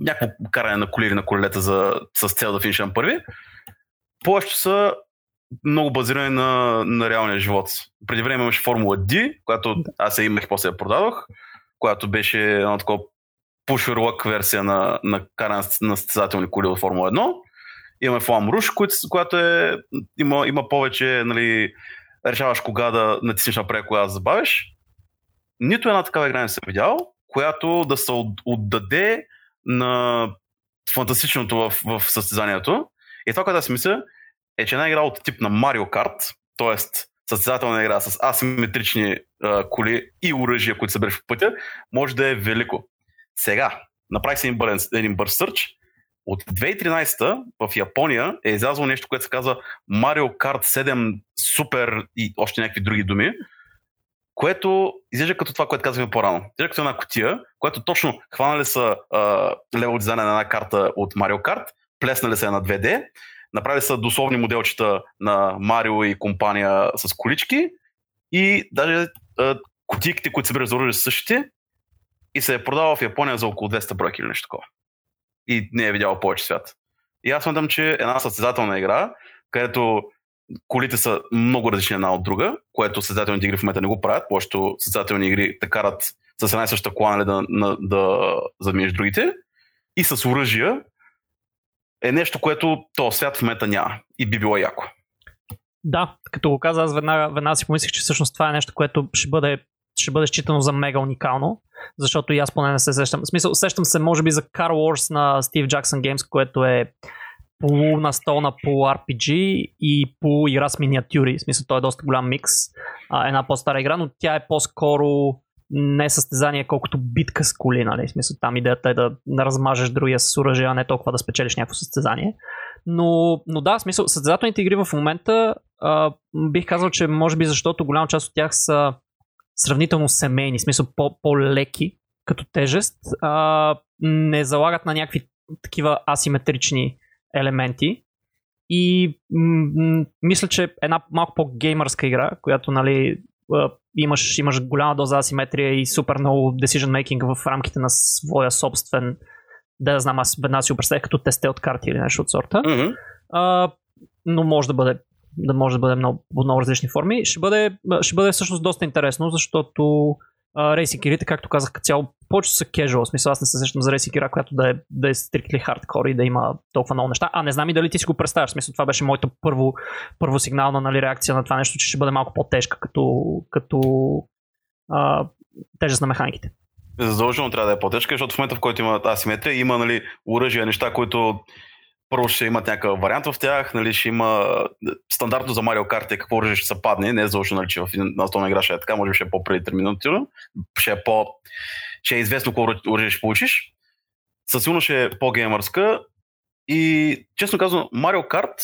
някакво каране на коли или на колелета за, с цел да финиширам първи, повечето са много базирани на, на реалния живот. Преди време имаше Формула D, която аз я имах и после я продадох, която беше едно такова luck версия на, на каране на състезателни коли от Формула 1. Имаме Флам Руш, която е, има, има повече, нали, решаваш кога да натиснеш напред, кога да забавиш. Нито една такава игра не съм видял, която да се отдаде на фантастичното в, в състезанието. И това, което аз мисля, е, че една игра от тип на Mario Kart, т.е. състезателна игра с асиметрични а, коли и оръжия, които събереш в пътя, може да е велико. Сега, направих си един, бър, един бърз сърч. От 2013 в Япония е излязло нещо, което се казва Mario Kart 7 Super и още някакви други думи, което изглежда като това, което казахме по-рано. Изглежда като една котия, която точно хванали са лево дизайна на една карта от Mario Kart, плеснали се на 2D Направили са дословни моделчета на Марио и компания с колички и даже кутийките, които събираш за същите и се е продавал в Япония за около 200 бройки или нещо такова. И не е видял повече свят. И аз смятам, че една състезателна игра, където колите са много различни една от друга, което състезателните игри в момента не го правят, повечето състезателни игри те карат с една и съща кола нали, да, да, да задминеш другите, и с оръжия, е нещо, което този свят в момента няма и би било яко. Да, като го каза, аз веднага, веднага си помислих, че всъщност това е нещо, което ще бъде, ще бъде считано за мега уникално, защото и аз поне не се сещам. В смисъл, сещам се, може би, за Car Wars на Steve Jackson Games, което е полу настолна по RPG и по игра с миниатюри. В смисъл, той е доста голям микс. А, една по-стара игра, но тя е по-скоро не състезание, колкото битка с коли, нали? В смисъл, там идеята е да, размажеш другия с оръжие, а не толкова да спечелиш някакво състезание. Но, но да, в смисъл, състезателните игри в момента а, бих казал, че може би защото голяма част от тях са сравнително семейни, в смисъл по- по-леки като тежест, а, не залагат на някакви такива асиметрични елементи. И м- мисля, че една малко по-геймърска игра, която нали, имаш, имаш голяма доза асиметрия и супер много decision making в рамките на своя собствен да знам, аз веднага си представях като тесте от карти или нещо от сорта. Mm-hmm. А, но може да бъде да може да бъде много, много различни форми. Ще бъде, ще бъде всъщност доста интересно, защото рейсинг игрите, както казах, цяло повече са. В смисъл, аз не се сещам за рейсинг игра, която да е, да е стрикли хардкор и да има толкова много неща. А не знам и дали ти си го представяш. В смисъл, това беше моето първо, първо сигнална нали, реакция на това нещо, че ще бъде малко по-тежка като, като а, тежест на механиките. Задължително трябва да е по-тежка, защото в момента, в който има асиметрия, има нали, оръжия, неща, които първо ще имат някакъв вариант в тях, нали, ще има стандартно за Mario Kart е какво оръжие ще се падне, не е заочно, нали, че в настолна игра ще е така, може би ще е по-преди терминативно, ще е по ще е известно какво оръжие ще получиш. Със сигурно ще е по-геймърска и честно казвам, Mario Kart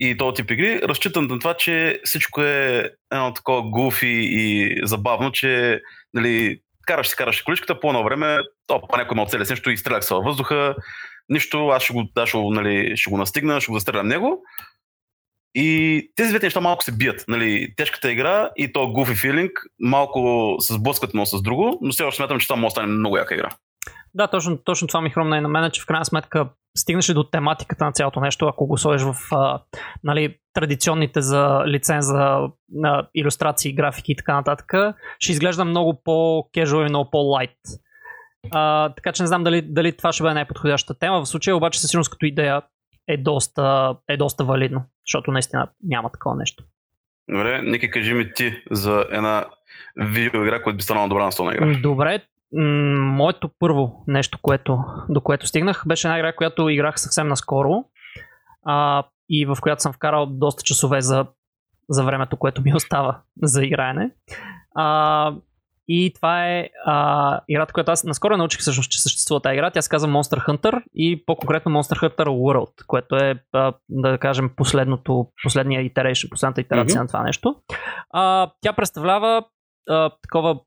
и този тип игри разчитам на това, че всичко е едно такова гуфи и забавно, че нали, караш си, караш количката, по едно време, опа, някой ме оцели нещо и стрелях се във въздуха, нищо, аз ще го, аз ще, нали, ще го настигна, ще го застрелям него. И тези двете неща малко се бият. Нали, тежката игра и то гуфи филинг малко се сблъскват едно с друго, но все още смятам, че това може да стане много яка игра. Да, точно, точно това ми хрумна и на мен, че в крайна сметка стигнеш до тематиката на цялото нещо, ако го сложиш в а, нали, традиционните за лиценза на иллюстрации, графики и така нататък, ще изглежда много по-кежуал и много по-лайт. А, така че не знам дали, дали това ще бъде най-подходящата тема. В случая обаче със сигурност като идея е доста, е доста валидно, защото наистина няма такова нещо. Добре, Ники, кажи ми ти за една видеоигра, която би станала добра на игра. Добре, моето първо нещо, което, до което стигнах, беше една игра, която играх съвсем наскоро а, и в която съм вкарал доста часове за, за времето, което ми остава за играене. А, и това е а, играта, която аз наскоро научих всъщност, че съществува тази игра. Тя се казва Monster Hunter и по-конкретно Monster Hunter World, което е, а, да кажем, последното, последния итерейшн, последната итерация mm-hmm. на това нещо. А, тя представлява а, такова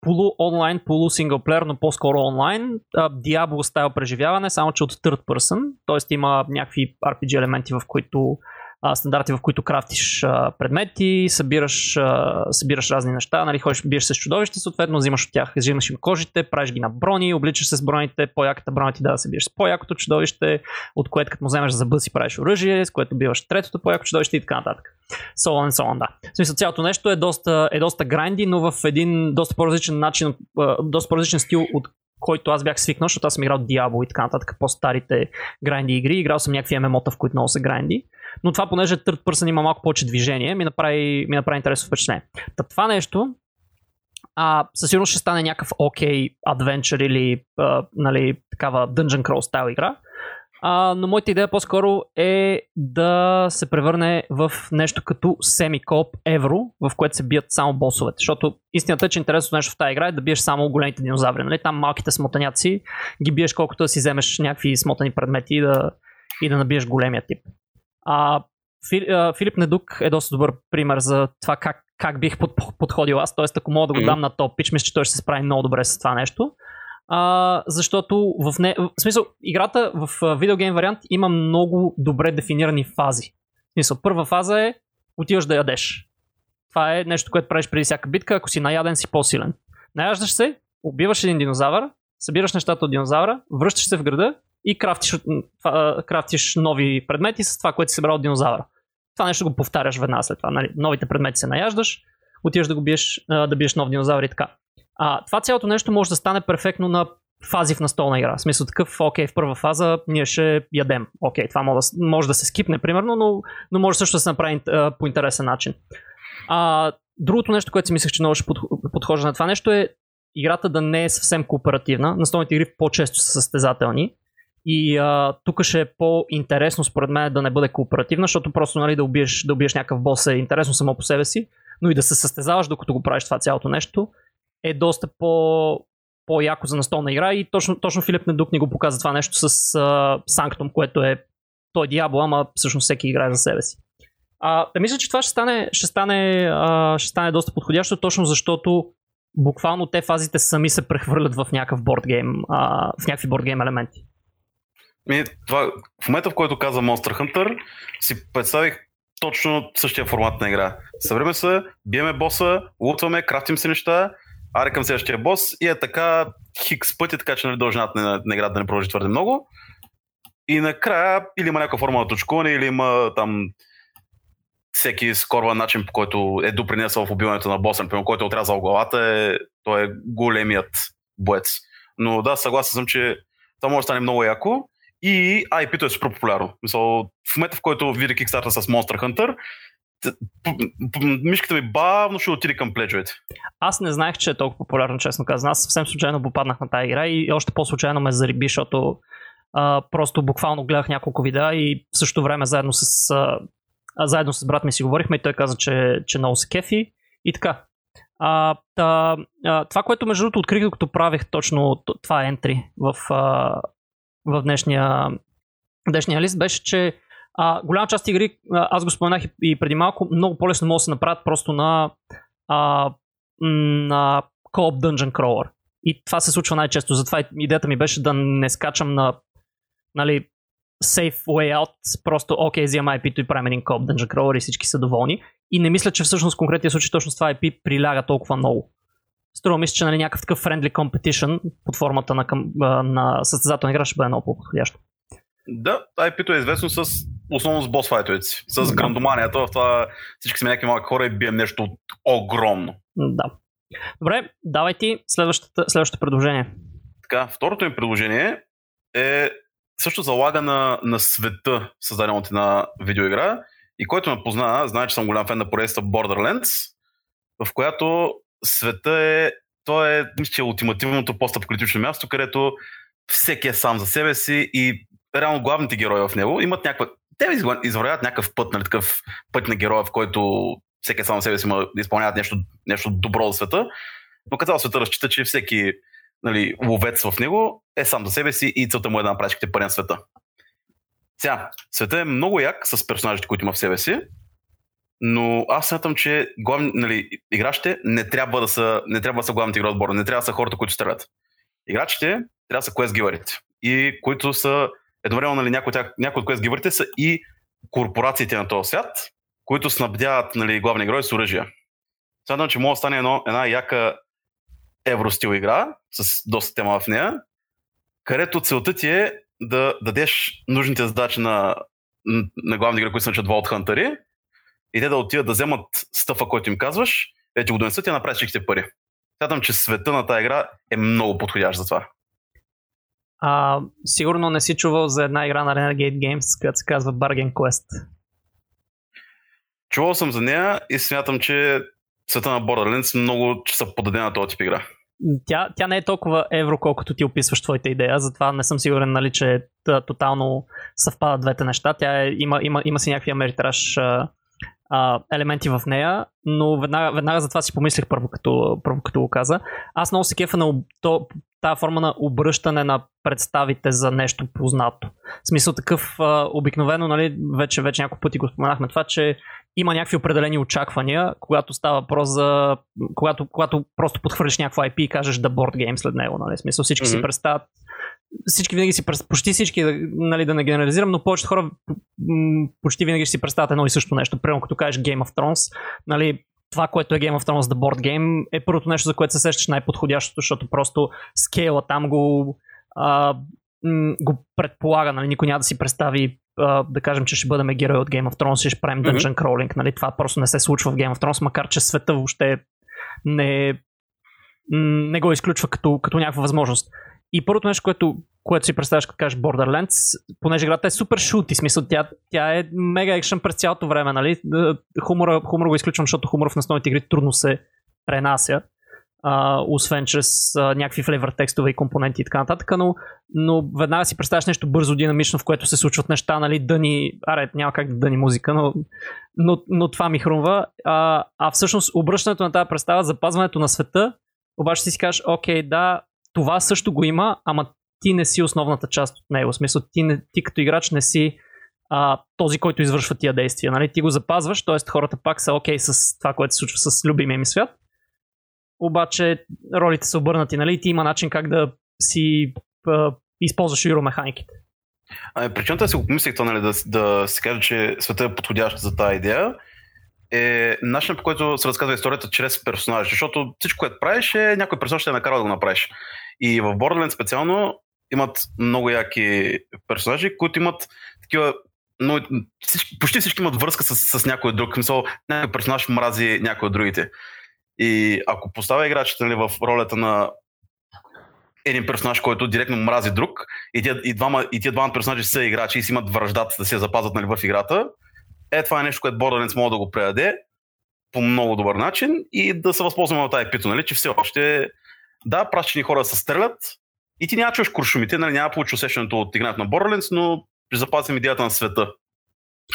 полу онлайн, полу синглплеер, но по-скоро онлайн. Diablo стайл преживяване, само че от third person, т.е. има някакви RPG елементи, в които а, стандарти, в които крафтиш а, предмети, събираш, а, събираш разни неща, нали, ходиш, биеш с чудовище, съответно взимаш от тях, взимаш им кожите, правиш ги на брони, обличаш се с броните, по-яката броня ти да, да се биеш с по-якото чудовище, от което като му вземеш за си правиш оръжие, с което биваш третото по-яко чудовище и така нататък. So on, да. В смисъл, цялото нещо е доста, е доста гранди, но в един доста по-различен начин, доста по-различен стил от който аз бях свикнал, защото аз съм играл Diablo и така нататък, по-старите гранди игри, играл съм някакви ММО-та, в които много са гранди но това понеже third person има малко повече движение, ми направи, ми направи интересно впечатление. Та това нещо а, със сигурност ще стане някакъв окей okay adventure или а, нали, такава dungeon crawl стайл игра. А, но моята идея по-скоро е да се превърне в нещо като семикоп евро, в което се бият само босовете. Защото истината е, че интересното нещо в тази игра е да биеш само големите динозаври. Нали? Там малките смотаняци ги биеш колкото да си вземеш някакви смотани предмети и да, и да набиеш големия тип. А, Филип Недук е доста добър пример за това как, как бих под, подходил аз. Тоест, ако мога да го дам на топ пич, мисля, че той ще се справи много добре с това нещо. А, защото в, не, в смисъл, играта в видеогейм вариант има много добре дефинирани фази. В смисъл, първа фаза е отиваш да ядеш. Това е нещо, което правиш преди всяка битка. Ако си наяден, си по-силен. Наяждаш се, убиваш един динозавър, събираш нещата от динозавра, връщаш се в града и крафтиш, крафтиш нови предмети с това, което си събрал от динозавра. Това нещо го повтаряш веднага след това. Нали? Новите предмети се наяждаш, отиваш да го биеш, да биеш нов динозавър и така. А, това цялото нещо може да стане перфектно на фази в настолна игра. В смисъл такъв, окей, в първа фаза ние ще ядем. Окей, това може да, може да се скипне, примерно, но, но може също да се направи а, по интересен начин. А, другото нещо, което си мислех, че много ще подхожда на това нещо е играта да не е съвсем кооперативна. Настолните игри по-често са състезателни. И тук ще е по-интересно според мен да не бъде кооперативна, защото просто нали, да, убиеш, да убиеш някакъв бос е интересно само по себе си, но и да се състезаваш докато го правиш това цялото нещо е доста по, по-яко за настолна игра и точно, точно Филип Недук ни го показа това нещо с uh, Sanctum, което е той е Диабло, ама всъщност всеки играе за себе си. А, да мисля, че това ще стане, ще стане, а, ще стане доста подходящо, точно защото буквално те фазите сами се прехвърлят в някакъв бордгейм, а, в някакви бордгейм елементи. Ми, това, в момента, в който каза Monster Hunter, си представих точно същия формат на игра. Съвреме се, биеме боса, лутваме, крафтим се неща, аре към следващия бос и е така хикс пъти, така че нали, дължината на, на играта да не продължи твърде много. И накрая или има някаква форма на точкуване, или има там всеки скорва начин, по който е допринесъл в убиването на боса, например, който е отрязал главата, е, той е големият боец. Но да, съгласен съм, че това може да стане много яко. И IP-то е супер популярно. Мисъл, в момента, в който видя Kickstarter с Monster Hunter, мишката ми бавно ще отиде към плечовете. Аз не знаех, че е толкова популярно, честно казвам. Аз съвсем случайно попаднах на тази игра и още по-случайно ме зариби, защото а, просто буквално гледах няколко видеа и в същото време заедно с, а, заедно с брат ми си говорихме и той каза, че, че много се кефи и така. А, та, а, това, което между другото открих, докато правих точно това ентри в, а, в днешния, днешния лист, беше, че а, голяма част игри, аз го споменах и, преди малко, много по-лесно могат да се направят просто на, а, на Co-op Dungeon Crawler. И това се случва най-често. Затова идеята ми беше да не скачам на нали, safe way out, просто окей, okay, взимам IP-то и правим един Co-op Dungeon Crawler и всички са доволни. И не мисля, че всъщност в конкретния случай точно с това IP приляга толкова много. Струва мисля, че нали, някакъв такъв friendly competition под формата на, на състезателна игра ще бъде много по-подходящо. Да, IP-то е известно с основно с бос файтовете си. С да. грандоманията в това всички сме някакви малки хора и бием нещо огромно. Да. Добре, давай ти следващото предложение. Така, второто ми предложение е също залага на, на света, създаден от една видеоигра. И който ме познава, знае, че съм голям фен на поредицата Borderlands, в която света е, то е, мисля, е ултимативното постапокалиптично място, където всеки е сам за себе си и реално главните герои в него имат някаква... Те извървяват някакъв път, нали, такъв път на героя, в който всеки сам за себе си да изпълняват нещо, нещо добро за света. Но като света разчита, че всеки нали, ловец в него е сам за себе си и целта му е да направи на света. Сега, света е много як с персонажите, които има в себе си, но аз смятам, че главни, нали, играчите не трябва да са, не трябва да са главните игрои отбора, не трябва да са хората, които стрелят. Играчите трябва да са гиварите и които са едновременно нали, някои, от някои от quest гиварите са и корпорациите на този свят, които снабдяват нали, главни герои с оръжия. Смятам, че може да стане едно, една яка евростил игра, с доста тема в нея, където целта ти е да дадеш нужните задачи на, на главни игри, които се начат от хантари, и те да отидат да вземат стъфа, който им казваш, да ти го донесат и направиш всичките пари. Смятам, че света на тази игра е много подходящ за това. А, сигурно не си чувал за една игра на Renegade Games, която се казва Bargain Quest. Чувал съм за нея и смятам, че света на Borderlands много са подадени на този тип игра тя, тя не е толкова евро, колкото ти описваш твоята идея, затова не съм сигурен, нали, че тотално съвпадат двете неща. Тя е, има, има, има си някакви америтраж а, а, елементи в нея, но веднага, веднага за това си помислих първо, като, първо, като го каза. Аз много се кефа на то, тази форма на обръщане на представите за нещо познато. В смисъл такъв а, обикновено, нали, вече, вече няколко пъти го споменахме това, че има някакви определени очаквания, когато става въпрос за... Когато, когато просто подхвърлиш някакво IP и кажеш да board game след него, нали? В смисъл всички mm-hmm. си представят всички винаги си почти всички, нали, да не генерализирам, но повечето хора почти винаги си представят едно и също нещо. Примерно като кажеш Game of Thrones, нали, това, което е Game of Thrones The Board Game е първото нещо, за което се сещаш най-подходящото, защото просто скейла там го, а, го предполага, нали, никой няма да си представи да кажем, че ще бъдем герой от Game of Thrones и ще правим Dungeon mm-hmm. Crawling. Нали? Това просто не се случва в Game of Thrones, макар че света въобще не, не го изключва като, като някаква възможност. И първото нещо, което, което си представяш, като кажеш Borderlands, понеже играта е супер шути, смисъл тя, тя е мега екшен през цялото време, нали? Хумора, хумора го изключвам, защото хумора в основните игри трудно се пренася а, освен чрез а, някакви флейвър текстове и компоненти и така нататък, но, но веднага си представяш нещо бързо, динамично, в което се случват неща, нали, дъни, аре, няма как да дъни музика, но, но, но това ми хрумва. А, а всъщност обръщането на тази представа, запазването на света, обаче си си кажеш, окей, да, това също го има, ама ти не си основната част от него. В смисъл, ти, не, ти като играч не си а, този, който извършва тия действия. Нали? Ти го запазваш, т.е. хората пак са окей с това, което се случва с любимия ми свят, обаче ролите са обърнати, нали? Ти има начин как да си а, използваш иромеханиките. Ами, причината да си го помислих, то, нали, да, да си кажа, че света е подходящ за тази идея, е начинът по който се разказва историята чрез персонажи, защото всичко, което правиш е някой персонаж ще е накарал да го направиш. И в Borderlands специално имат много яки персонажи, които имат такива но всички, почти всички имат връзка с, с някой друг. Мисъл, някой персонаж мрази някой от другите. И ако поставя играчите нали, в ролята на един персонаж, който директно мрази друг, и тия, и двама, персонажи са играчи и си имат връждата да се запазват нали, в играта, е това е нещо, което Borderlands може да го предаде по много добър начин и да се възползваме от тази пито, нали, че все още да, пращени хора се стрелят, и ти няма чуеш куршумите, нали, няма получи усещането от игрането на Borderlands, но запазим идеята на света.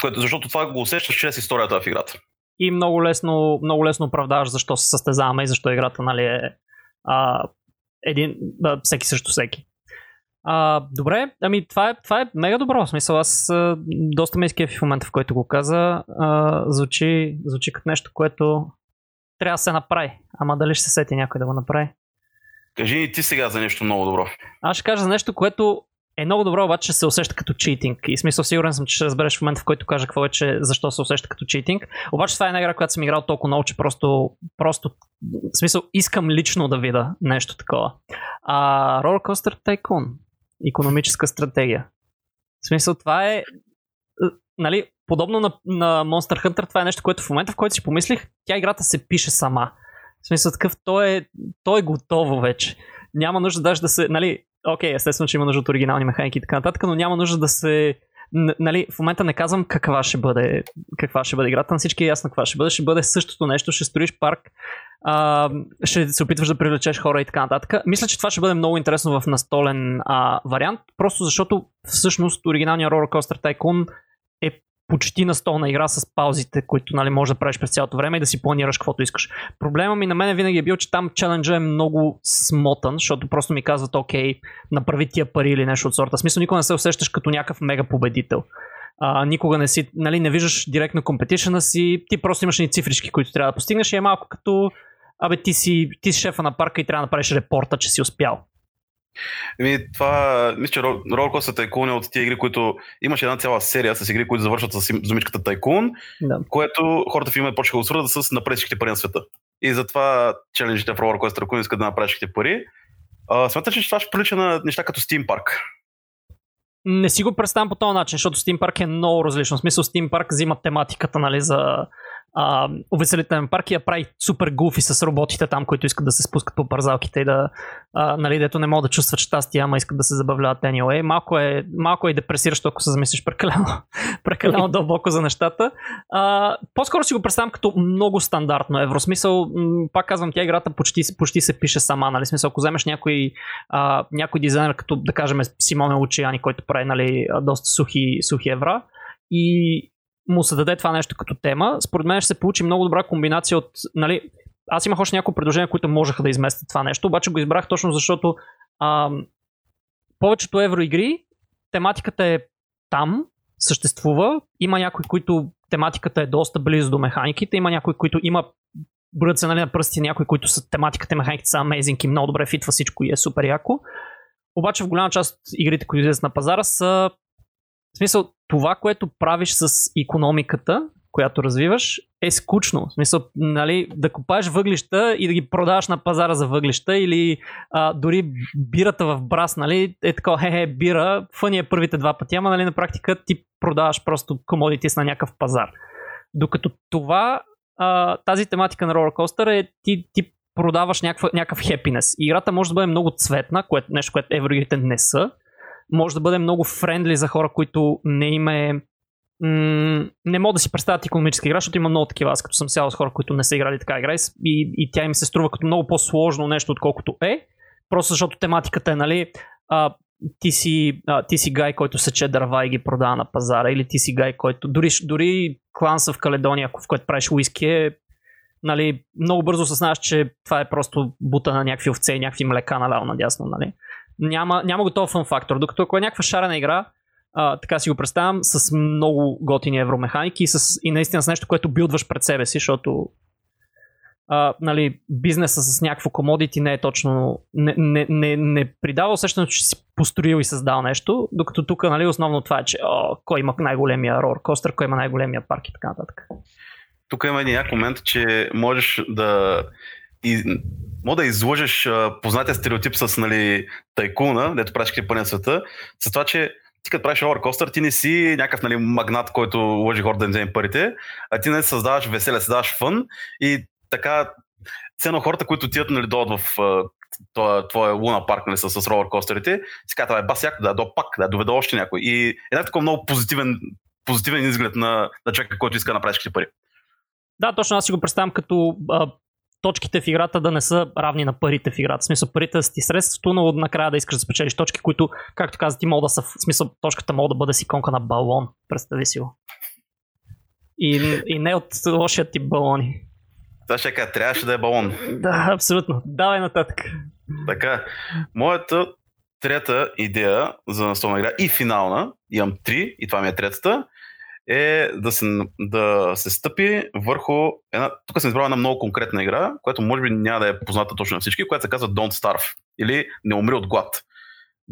Което, защото това го усещаш чрез историята в играта. И много лесно, много лесно оправдаваш защо се състезаваме и защо играта нали, е а, един, а, всеки срещу всеки. А, добре, ами това е, това е мега добро. В смисъл, аз а, доста ме изкефи в момента, в който го каза. А, звучи, звучи като нещо, което трябва да се направи. Ама дали ще се сети някой да го направи? Кажи ни ти сега за нещо много добро. Аз ще кажа за нещо, което е много добро, обаче се усеща като читинг. И смисъл сигурен съм, че ще разбереш в момента, в който кажа какво е, че защо се усеща като читинг. Обаче това е една игра, която съм играл толкова много, че просто, просто в смисъл искам лично да видя нещо такова. А, Roller Coaster Tycoon. Економическа стратегия. В смисъл това е нали, подобно на, на Monster Hunter, това е нещо, което в момента, в който си помислих, тя играта се пише сама. В смисъл такъв, то е, то е готово вече. Няма нужда даже да се, нали, окей, естествено, че има нужда от оригинални механики и така нататък, но няма нужда да се нали, в момента не казвам каква ще бъде, каква ще бъде играта, на всички е ясно каква ще бъде. Ще бъде същото нещо, ще строиш парк, а, ще се опитваш да привлечеш хора и така нататък. Мисля, че това ще бъде много интересно в настолен а, вариант, просто защото всъщност оригиналният Roller Coaster Tycoon почти на столна игра с паузите, които нали, можеш да правиш през цялото време и да си планираш каквото искаш. Проблема ми на мен винаги е бил, че там челенджа е много смотан, защото просто ми казват, окей, направи тия пари или нещо от сорта. Смисъл, никога не се усещаш като някакъв мега победител. А, никога не си, нали, не виждаш директно компетишена си, ти просто имаш ни цифрички, които трябва да постигнеш и е малко като абе ти си, ти си шефа на парка и трябва да направиш репорта, че си успял. Еми, това, мисля, че Roller Tycoon е от тия игри, които имаше една цяла серия с игри, които завършват с зумичката Tycoon, да. което хората в има почнаха да свърдат с напред пари на света. И затова челенджите в Roller Tycoon искат да направиш пари. смяташ, че това ще прилича на неща като Steam Park? Не си го представям по този начин, защото Steam Park е много различно. В смисъл Steam Park взима тематиката нали, за а, увеселителен парк и я прави супер гуфи с роботите там, които искат да се спускат по парзалките и да, а, нали, дето не могат да чувстват щастие, ама искат да се забавляват anyway. Малко е, малко е депресиращо, ако се замислиш прекалено, прекалено дълбоко за нещата. А, по-скоро си го представям като много стандартно евросмисъл. Пак казвам, тя играта почти, почти се пише сама. Нали? Смисъл, ако вземеш някой, а, някой дизайнер, като да кажем Симоне Лучияни, който прави нали, доста сухи, сухи евра, и му се даде това нещо като тема, според мен ще се получи много добра комбинация от, нали, аз имах още няколко предложения, които можеха да изместят това нещо, обаче го избрах точно защото а, повечето евроигри, тематиката е там, съществува, има някои, които тематиката е доста близо до механиките, има някои, които има броят се нали, на пръсти, някои, които са тематиката и механиките са amazing и много добре фитва всичко и е супер яко. Обаче в голяма част от игрите, които излизат на пазара са в смисъл, това, което правиш с економиката, която развиваш, е скучно. В смисъл, нали, да купаеш въглища и да ги продаваш на пазара за въглища или а, дори бирата в брас, нали, е така, хе-хе, бира, фъни е първите два пъти, ама нали, на практика ти продаваш просто комодитис на някакъв пазар. Докато това, а, тази тематика на ролеркостър е ти, ти продаваш някаква, някакъв хепинес. Играта може да бъде много цветна, което, нещо, което евроигрите не са, може да бъде много френдли за хора, които не има е не мога да си представят економическа игра, защото има много такива. Аз като съм сял с хора, които не са играли така игра и, и тя им се струва като много по-сложно нещо, отколкото е. Просто защото тематиката е, нали, а, ти, си, а, ти си гай, който сече дърва и ги продава на пазара, или ти си гай, който дори, дори кланса в Каледония, в който правиш уиски е нали, много бързо съзнаваш, че това е просто бута на някакви овце и някакви млека наляво надясно. Нали няма, няма готов фан фактор. Докато ако е някаква шарена игра, а, така си го представям, с много готини евромеханики и, с, и наистина с нещо, което билдваш пред себе си, защото а, нали, бизнеса с някакво комодити не е точно. Не, не, не, не придава усещането, че си построил и създал нещо, докато тук нали, основно това е, че о, кой има най-големия рор костър, кой има най-големия парк и така нататък. Тук има един момент, че можеш да мога да изложиш а, познатия стереотип с нали, тайкуна, дето правиш крипа на света, с това, че ти като правиш ролеркостър, ти не си някакъв нали, магнат, който лъжи хората да им вземе парите, а ти не нали, създаваш веселе, създаваш фън и така ценно хората, които отиват нали, дойдат в твоя, луна парк нали, с, с ролеркостерите, си казват, е бас яко, да, до пак, да, доведа още някой. И е такова много позитивен, позитивен изглед на, на човека, който иска да направиш пари. Да, точно аз си го представям като а, точките в играта да не са равни на парите в играта. В смисъл, парите са ти средството, но накрая да искаш да спечелиш точки, които, както каза, ти могат да са, в смисъл, точката може да бъде си конка на балон. Представи си го. И, и не от лошия тип балони. Това ще кажа, трябваше да е балон. Да, абсолютно. Давай нататък. Така, моята трета идея за настолна игра и финална, имам три, и това ми е третата, е да се, да се стъпи върху една, тук съм избрал една много конкретна игра, която може би няма да е позната точно на всички, която се казва Don't Starve или Не умри от глад.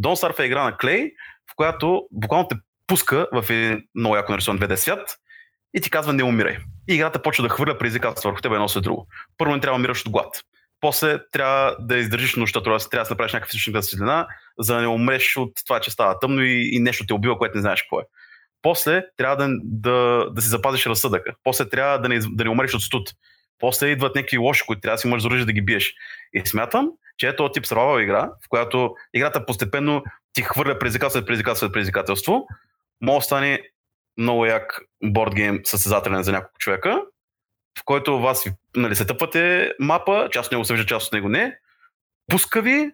Don't Starve е игра на Клей, в която буквално те пуска в един много яко нарисуван 2D свят и ти казва не умирай. И играта почва да хвърля предизвикателства върху теб едно след друго. Първо не трябва да умираш от глад. После трябва да издържиш нощта, трябва да си направиш някаква източник светлина, за да не умреш от това, че става тъмно и, и нещо те убива, което не знаеш какво е. После трябва да, да, да си запазиш разсъдъка. После трябва да не, да не умреш от студ. После идват някакви лоши, които трябва да си можеш за да ги биеш. И смятам, че е този тип survival игра, в която играта постепенно ти хвърля предизвикателство след предизвикателство след предизвикателство, може да стане много як бордгейм състезателен за няколко човека, в който вас нали, се тъпвате мапа, част от него се вижда, част от него не, пуска ви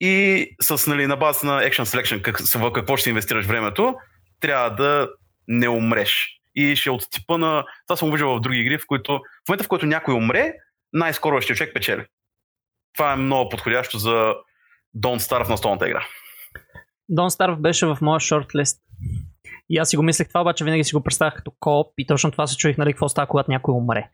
и с, нали, на база на Action Selection, как, в какво ще инвестираш времето, трябва да не умреш. И ще е от типа на... Това съм виждал в други игри, в които в момента, в който някой умре, най-скоро ще човек печели. Това е много подходящо за Don't Starve на столната игра. Don't Starve беше в моя шортлист. И аз си го мислех това, обаче винаги си го представях като коп и точно това се чуих, нали, какво става, когато някой умре.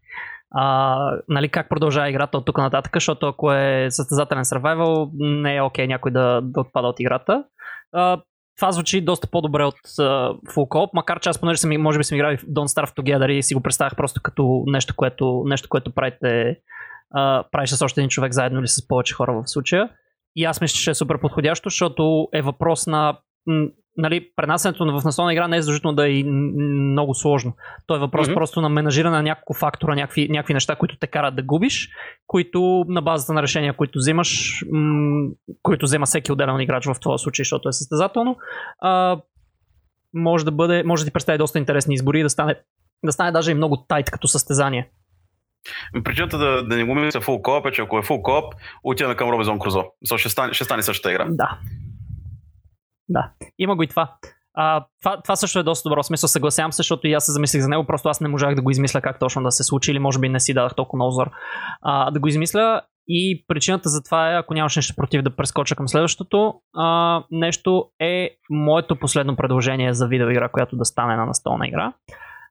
А, нали, как продължава играта от тук нататък, защото ако е състезателен survival, не е окей okay някой да, да отпада от играта. А, това звучи доста по-добре от uh, Full Co-op, макар че аз понеже съм, може би съм играл в Don't Starve Together и си го представях просто като нещо, което, нещо, което правите, uh, правиш с още един човек заедно или с повече хора в случая. И аз мисля, че е супер подходящо, защото е въпрос на нали, пренасенето в наслона игра не е задължително да е много сложно. То е въпрос mm-hmm. просто на менажиране на няколко фактора, някакви, някакви неща, които те карат да губиш, които на базата на решения, които взимаш, м- които взема всеки отделен играч в този случай, защото е състезателно, а, може да бъде, може да ти представи доста интересни избори и да стане, да стане даже и много тайт като състезание. Причината да, да не го мисля фул коп е, че ако е фул коп, отиваме към Робизон Крузо. Ще стане, ще стане същата игра. Да. Да, има го и това. А, това, това също е доста добро. Смисъл, съгласявам се, защото и аз се замислих за него, просто аз не можах да го измисля как точно да се случи, или може би не си дадах толкова много зор а, да го измисля. И причината за това е, ако нямаш нещо против да прескоча към следващото, а, нещо е моето последно предложение за видеоигра, която да стане на настолна игра.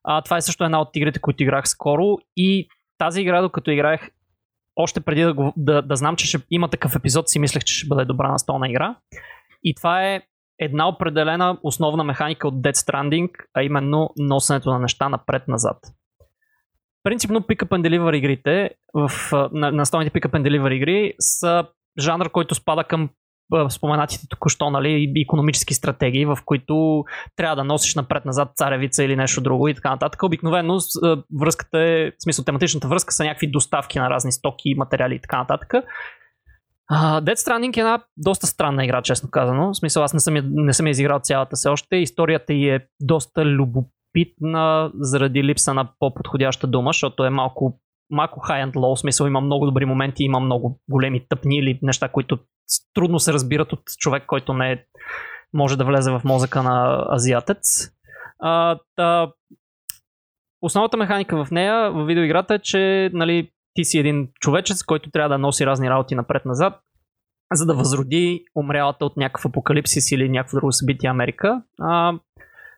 А, това е също една от игрите, които играх скоро и тази игра, докато играех още преди да, го, да, да знам, че ще има такъв епизод, си мислех, че ще бъде добра настолна игра. И това е една определена основна механика от Dead Stranding, а именно носенето на неща напред-назад. Принципно Pick Up and Deliver игрите, в, на, на Pick Up and Deliver игри са жанр, който спада към споменатите току-що, нали, економически стратегии, в които трябва да носиш напред-назад царевица или нещо друго и така нататък. Обикновено връзката е, в смисъл тематичната връзка са някакви доставки на разни стоки, материали и така нататък. Uh, Dead Stranding е една доста странна игра, честно казано. В смисъл, аз не съм, не съм изиграл цялата се още. Историята й е доста любопитна заради липса на по-подходяща дума, защото е малко, малко high and low. В смисъл, има много добри моменти, има много големи тъпни или неща, които трудно се разбират от човек, който не е, може да влезе в мозъка на азиатец. Uh, та, основната механика в нея, в видеоиграта е, че нали, ти си един човечец, който трябва да носи разни работи напред-назад, за да възроди умрялата от някакъв апокалипсис или някакво друго събитие Америка. А,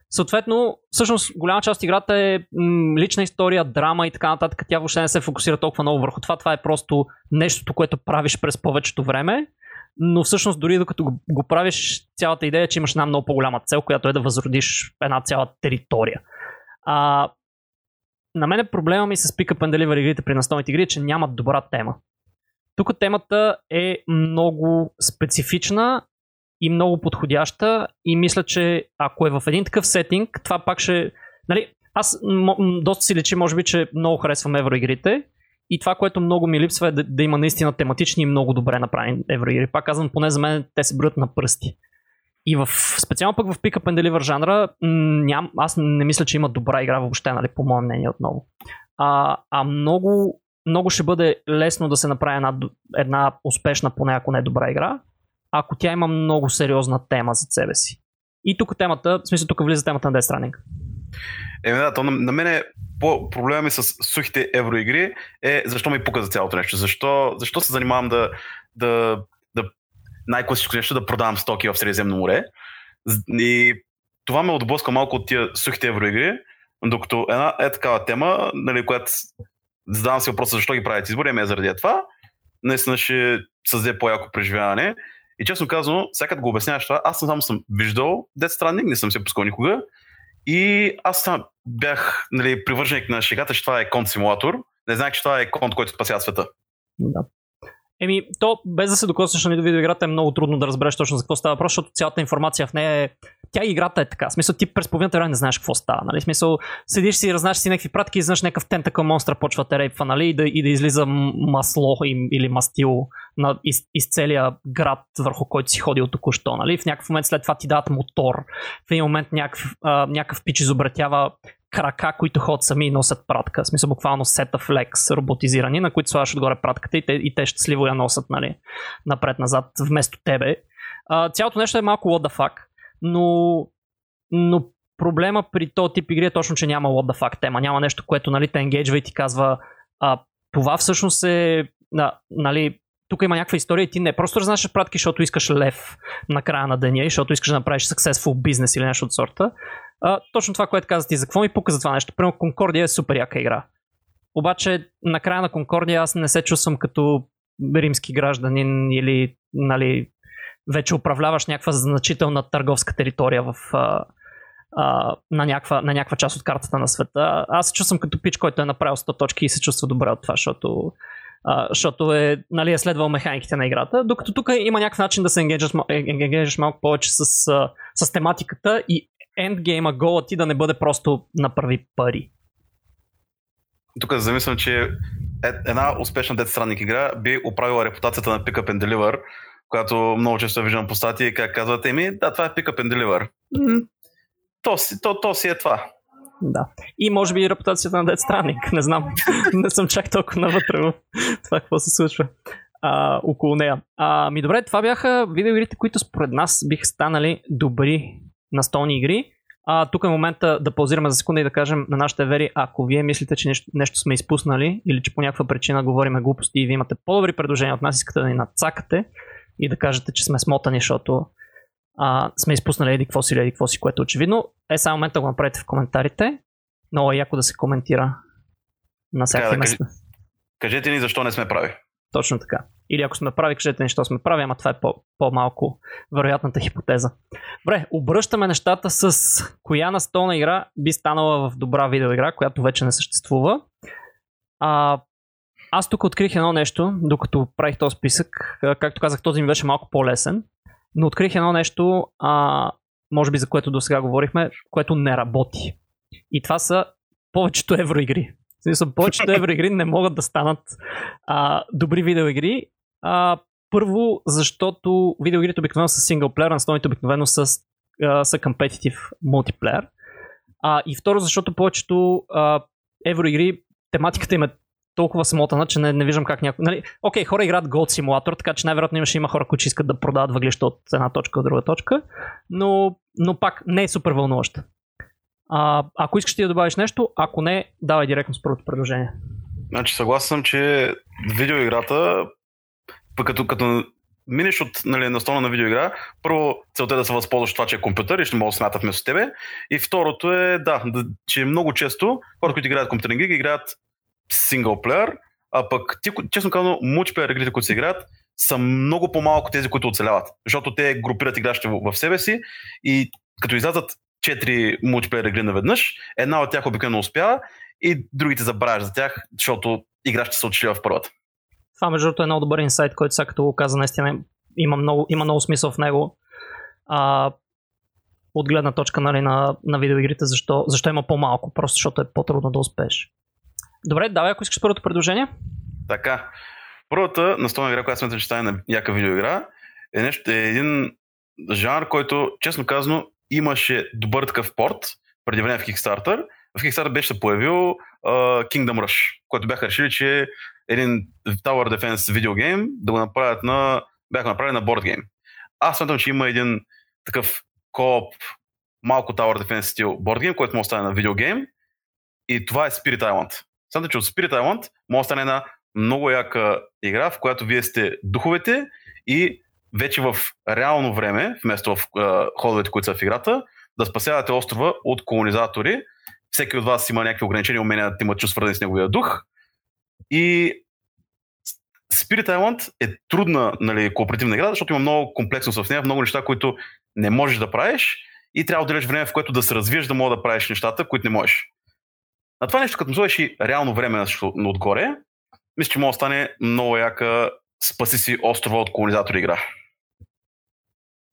съответно, всъщност голяма част от играта е м, лична история, драма и така нататък. Тя въобще не се фокусира толкова много върху това. Това е просто нещото, което правиш през повечето време. Но всъщност дори докато го, го правиш, цялата идея е, че имаш една много по-голяма цел, която е да възродиш една цяла територия. А, на мен проблема ми с Up and Deliver игрите при настолните игри е, че нямат добра тема. Тук темата е много специфична и много подходяща и мисля, че ако е в един такъв сетинг, това пак ще... Нали, аз м- доста си лечи, може би, че много харесвам евроигрите и това, което много ми липсва е да, да има наистина тематични и много добре направени евроигри. Пак казвам, поне за мен те се броят на пръсти. И в, специално пък в Pick Up and Deliver жанра, ням, аз не мисля, че има добра игра въобще, нали, по мое мнение отново. А, а много много ще бъде лесно да се направи една, една успешна, поне ако не добра игра, ако тя има много сериозна тема за себе си. И тук темата, в смисъл тук влиза темата на Death Stranding. Еми да, то на, на мен е по проблема ми с сухите евроигри е защо ми пука за цялото нещо. Защо, защо се занимавам да, да най-класическо нещо да продавам стоки в Средиземно море. И това ме отблъска малко от тия сухите евроигри, докато една е такава тема, нали, която задавам си въпроса защо ги правят избори, ами е заради това, наистина ще създаде по-яко преживяване. И честно казано, всякът го обясняваш това, аз само съм виждал Death Stranding, не съм се пускал никога. И аз там бях нали, привърженик на шегата, че това е конт симулатор. Не знаех, че това е конт, който спасява света. Да. Еми, то без да се докоснеш на видеоиграта е много трудно да разбереш точно за какво става въпрос, защото цялата информация в нея е. Тя играта е така. В смисъл, ти през половината време не знаеш какво става. Нали? В смисъл, седиш си, разнаеш си някакви пратки и знаеш някакъв тентакъл монстър почва те рейпва, нали? И да, и да излиза масло им, или мастил на, из, из целия град, върху който си ходил току-що. Нали? В някакъв момент след това ти дадат мотор. В един момент някакъв, а, някакъв пич изобретява крака, които ходят сами и носят пратка. В смисъл буквално сета флекс роботизирани, на които слагаш отгоре пратката и те, и те щастливо я носят нали, напред-назад вместо тебе. А, цялото нещо е малко what the fuck, но, но проблема при този тип игри е точно, че няма what the fuck тема. Няма нещо, което нали, те енгейджва и ти казва а, това всъщност е нали, тук има някаква история и ти не просто разнасяш пратки, защото искаш лев на края на деня и защото искаш да направиш successful бизнес или нещо от сорта, а, точно това, което каза ти, за какво ми пука за това нещо? Примерно Конкордия е супер яка игра. Обаче на края на Конкордия аз не се чувствам като римски гражданин или нали, вече управляваш някаква значителна търговска територия в, а, а, на, някаква, на някаква част от картата на света. Аз се чувствам като пич, който е направил 100 точки и се чувства добре от това, защото, а, защото е, нали, е следвал механиките на играта. Докато тук има някакъв начин да се енгейджаш малко повече с, с тематиката и ендгейма гола ти да не бъде просто направи пари. Тук замислям, че е, една успешна Death Stranding игра би оправила репутацията на Pickup and Deliver, която много често виждам по статии, как казват, еми, да, това е Pickup and Deliver. Mm-hmm. То, си, то, то си е това. Да. И може би и репутацията на Death Stranding, не знам. не съм чак толкова навътре в това какво се случва а, около нея. А, ми добре, това бяха видеоигрите, които според нас биха станали добри настолни игри. А, тук е момента да паузираме за секунда и да кажем на нашите вери, ако вие мислите, че нещо, нещо сме изпуснали или че по някаква причина говориме глупости и вие имате по-добри предложения от нас, искате да ни надцакате и да кажете, че сме смотани, защото а, сме изпуснали еди какво си или еди какво си, което е очевидно, е само момента да го направите в коментарите. Много е яко да се коментира на всяка да, места. Кажете ни защо не сме прави. Точно така. Или ако сме прави, кажете нещо сме прави, ама това е по- по-малко вероятната хипотеза. Добре, обръщаме нещата с коя настолна игра би станала в добра видеоигра, която вече не съществува. А, аз тук открих едно нещо, докато правих този списък. Както казах, този ми беше малко по-лесен. Но открих едно нещо, а, може би за което до сега говорихме, което не работи. И това са повечето евроигри. В смисъл, повечето евроигри не могат да станат а, добри видеоигри. А, първо, защото видеоигрите обикновено са синглплеер, настойните обикновено са, а, са competitive мултиплеер. А, и второ, защото повечето а, евроигри, тематиката им е толкова смотана, че не, не виждам как някой... Нали, окей, хора играят Gold Simulator, така че най-вероятно имаше има хора, които искат да продават въглища от една точка до друга точка, но, но пак не е супер вълнуваща. А, ако искаш ти да добавиш нещо, ако не, давай директно с първото предложение. Значи съгласен съм, че видеоиграта, като, като минеш от нали, настолна на видеоигра, първо целта е да се възползваш това, че е компютър и ще мога да смятат вместо тебе. И второто е, да, да че много често хората, които играят компютърни игри, играят синглплеер, а пък ти, честно казано, мултиплеер игрите, които се играят, са много по-малко тези, които оцеляват. Защото те групират играчите в себе си и като излязат четири мултиплеер игри наведнъж, една от тях обикновено успява и другите забравяш за тях, защото играчите са отшли в първата. Това между другото е много добър инсайт, който сега като го каза, наистина има много, има много смисъл в него. А, от гледна точка нали, на, на видеоигрите, защо, защо има по-малко, просто защото е по-трудно да успееш. Добре, давай, ако искаш първото предложение. Така. Първата настолна игра, която смятам, че стане на яка видеоигра, е, нещо, е един жанр, който, честно казано, имаше добър такъв порт преди време в Kickstarter. В Kickstarter беше се появил uh, Kingdom Rush, което бяха решили, че един Tower Defense видеогейм да го направят на, бяха направили на board game. Аз смятам, че има един такъв кооп малко Tower Defense стил game, който може да стане на видеогейм и това е Spirit Island. Смятам, че от Spirit Island може да стане една много яка игра, в която вие сте духовете и вече в реално време, вместо в ходовете, които са в играта, да спасявате острова от колонизатори. Всеки от вас има някакви ограничени умения да имат чувства с неговия дух. И Spirit Island е трудна нали, кооперативна игра, защото има много комплексност в нея, много неща, които не можеш да правиш и трябва да отделяш време, в което да се развиеш, да мога да правиш нещата, които не можеш. На това нещо, като му сложиш и реално време отгоре, мисля, че може да стане много яка спаси си острова от колонизатори игра.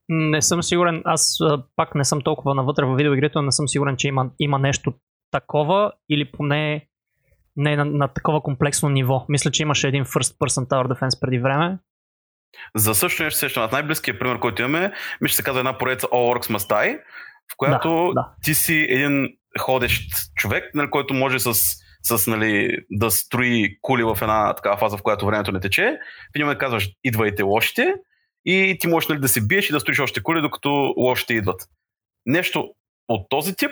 Не съм сигурен, аз пак не съм толкова навътре в видеоигрите, но не съм сигурен, че има, има нещо такова или поне не на, на такова комплексно ниво. Мисля, че имаше един First Person Tower Defense преди време. За също нещо сещам. Най-близкият пример, който имаме, мисля, се казва една поредица All Orcs Must Die, в която да, да. ти си един ходещ човек, нали, който може с, с нали, да строи кули в една такава фаза, в която времето не тече. В един казваш, идвайте лошите и ти можеш нали, да се биеш и да строиш още кули, докато лошите идват. Нещо от този тип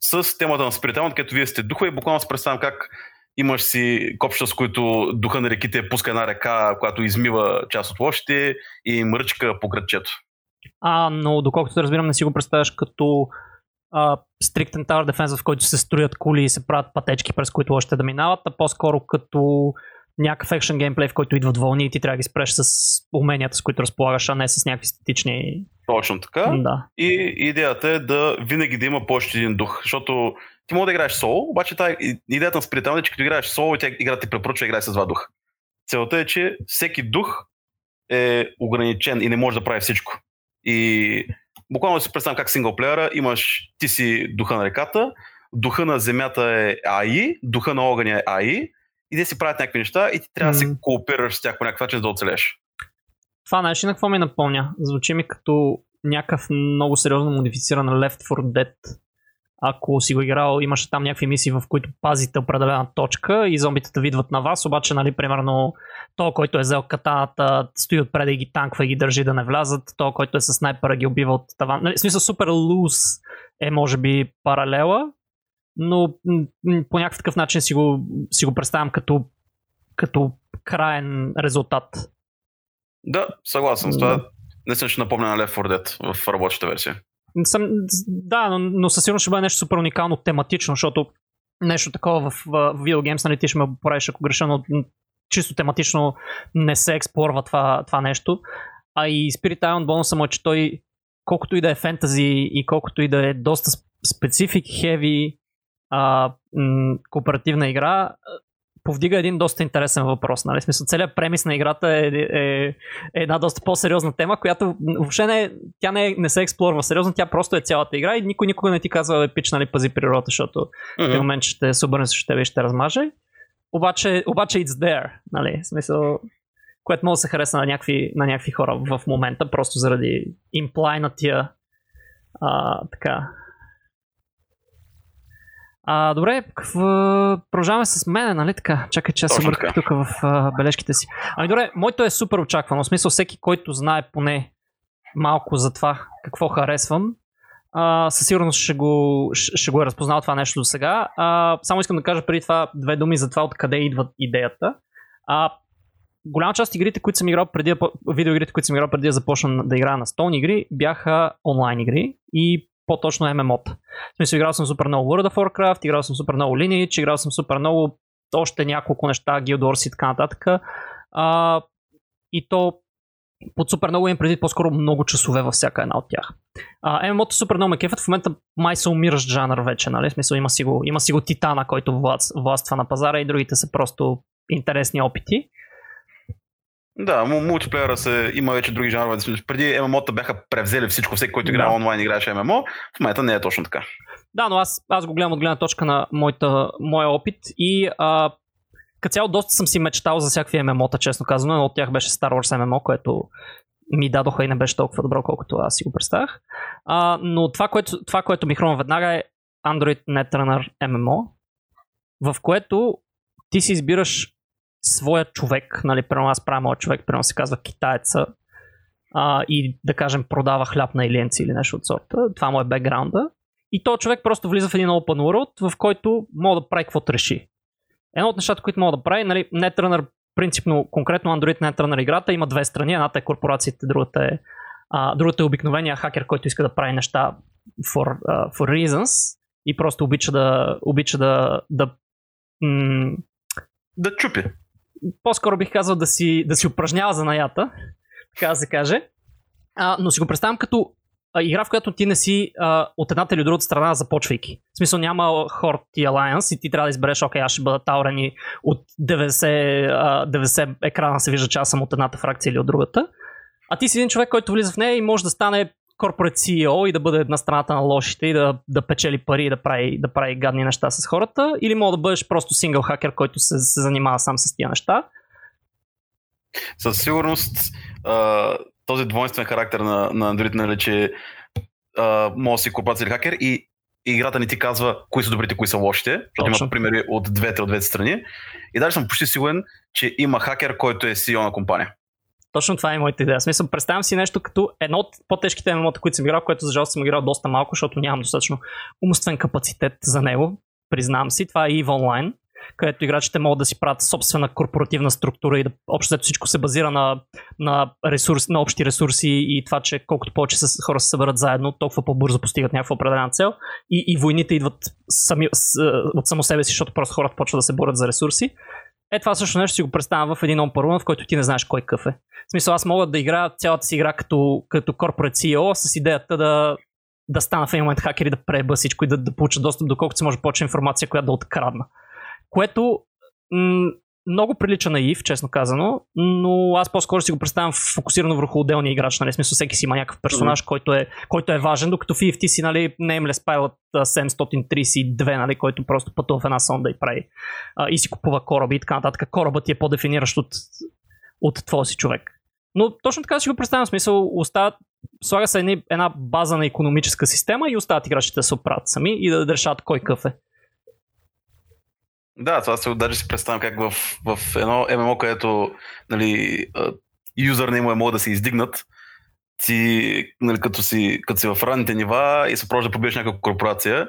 с темата на спириталност, където вие сте духа и буквално се представям как имаш си копчета, с които духа на реките пуска една река, която измива част от лошите и мръчка по градчето. А, но доколкото разбирам, не си го представяш като а, стриктен Tower Defense, в който се строят кули и се правят пътечки, през които още да минават, а по-скоро като някакъв екшен геймплей, в който идват вълни и ти трябва да ги спреш с уменията, с които разполагаш, а не с някакви статични... Точно така. Да. И идеята е да винаги да има повече един дух, защото ти може да играеш соло, обаче тази идеята на сприталната е, че като играеш соло, тя играта ти препоръчва да играеш с два духа. Целта е, че всеки дух е ограничен и не може да прави всичко. И буквално си представям как синглплеера имаш, ти си духа на реката, духа на земята е АИ, духа на огъня е АИ, и да си правят някакви неща и ти трябва да се кооперираш с тях по някакъв начин, да оцелеш. Това нещо на какво ми напомня? Звучи ми като някакъв много сериозно модифициран Left 4 Dead. Ако си го играл, имаше там някакви мисии, в които пазите определена точка и зомбитата видват на вас, обаче, нали, примерно, то, който е взел катаната, стои отпред и ги танква и ги държи да не влязат, то, който е с снайпера, ги убива от таван. Нали, в смисъл, супер луз е, може би, паралела, но по някакъв такъв начин си го, си го представям като, като крайен резултат. Да, съгласен с това. Не съм ще напомня на Left 4 Dead в работещата версия. Съм, да, но, но със сигурност ще бъде нещо супер уникално тематично, защото нещо такова в, в, Games, нали ти ще ме поправиш ако греша, но чисто тематично не се експлорва това, това нещо. А и Spirit Island бонуса му е, че той колкото и да е фентази и колкото и да е доста специфик, heavy а, м- кооперативна игра, повдига един доста интересен въпрос. Нали? Смисъл, целият премис на играта е, е, е една доста по-сериозна тема, която въобще не, тя не, не се експлорва сериозно, тя просто е цялата игра и никой никога не ти казва, е пич, нали, пази природа, защото mm-hmm. в момент ще се обърне срещу тебе и ще размаже. Обаче, обаче it's there, нали? Смисъл, което може да се хареса на някакви, на някакви хора в момента, просто заради имплайнатия а, така, а, добре, какво... продължаваме с мен, нали така? Чакай, че аз се бърках тук в а, бележките си. Ами добре, моето е супер очаквано. В смисъл, всеки, който знае поне малко за това какво харесвам, а, със сигурност ще го, ще го е разпознал това нещо до сега. А, само искам да кажа преди това две думи за това откъде идва идеята. А, голяма част от игрите, които съм играл преди, видеоигрите, които съм играл преди да започна да играя на столни игри, бяха онлайн игри и по-точно MMO-та. В смисъл, играл съм супер много World of Warcraft, играл съм супер много Lineage, играл съм супер много още няколко неща, Guild Wars и така нататък. А, и то под супер много им преди по-скоро много часове във всяка една от тях. А, MMO-то супер много ме кефът, в момента май се умиращ жанр вече, нали? В смисъл има си го, има си го Титана, който властва на пазара и другите са просто интересни опити. Да, мултиплеера се, има вече други жанрове. Преди ММО-та бяха превзели всичко, всеки, който играе да. онлайн играеше ММО. В момента не е точно така. Да, но аз, аз го гледам от гледна точка на моята, моя опит и а, като цяло доста съм си мечтал за всякакви ММО-та, честно казано. Едно от тях беше Star Wars ММО, което ми дадоха и не беше толкова добро, колкото аз си го представях. А, но това което, това, което ми хрумва веднага е Android Netrunner MMO, в което ти си избираш своя човек, нали, прямо аз правя моят човек, прямо се казва китаеца, а, и да кажем продава хляб на иленци или нещо от сорта. Това му е бекграунда. И то човек просто влиза в един open world, в който мога да прави каквото реши. Едно от нещата, които мога да прави, нали, Netrunner, принципно, конкретно Android Netrunner играта има две страни. Едната е корпорацията, другата е, а, другата е обикновения хакер, който иска да прави неща for, uh, for reasons и просто обича да, обича да, да м- Да чупи. По-скоро бих казал да си, да си упражнява занаята, така да се каже. А, но си го представям като а, игра, в която ти не си а, от едната или другата страна, започвайки. В смисъл няма Horde и Alliance и ти трябва да избереш, окей, аз ще бъда таурени от 90, а, 90 екрана се вижда, че аз съм от едната фракция или от другата. А ти си един човек, който влиза в нея и може да стане корпорат CEO и да бъде на страната на лошите и да, да печели пари и да прави, да прави гадни неща с хората. Или може да бъдеш просто сингъл хакер, който се, се занимава сам с тия неща. Със сигурност този двойствен характер на, на Android, нали, че може да си корпорация или хакер и и играта не ти казва кои са добрите, кои са лошите, защото Точно. има примери от двете, от двете страни. И даже съм почти сигурен, че има хакер, който е CEO на компания. Точно това е моята идея. Смисъл, представям си нещо като едно от по-тежките ММО-та, които съм играл, което за жалост съм играл доста малко, защото нямам достатъчно умствен капацитет за него. Признавам си. Това е EVE Online, където играчите могат да си правят собствена корпоративна структура и да общо взето всичко се базира на, на, ресурс, на общи ресурси и това, че колкото повече с, хора се съберат заедно, толкова по-бързо постигат някаква определена цел. И, и войните идват сами, с, от само себе си, защото просто хората почват да се борят за ресурси. Е, това също нещо си го представям в един on в който ти не знаеш кой какъв е. В смисъл, аз мога да играя цялата си игра като, като corporate CEO с идеята да, да стана в един момент хакер и да преба всичко и да, да получа достъп до колкото се може повече информация, която да открадна. Което м- много прилича на EVE, честно казано, но аз по-скоро си го представям фокусирано върху отделния играч, нали? Смисъл, всеки си има някакъв персонаж, mm-hmm. който, е, който е важен, докато в EVE ти си, нали, Nameless Pilot а, 732, нали, който просто пътува в една сонда и прави а, и си купува кораби и така нататък. Корабът ти е по-дефиниращ от, от твоя си човек. Но точно така си го представям, смисъл, остават, слага се една база на економическа система и остават играчите да се оправят сами и да решат кой къв е. Да, това се даже си представям как в, в едно ММО, където нали, юзърнеймо е могат да се издигнат, ти, нали, като, си, като си в ранните нива и се пробваш да побиеш някаква корпорация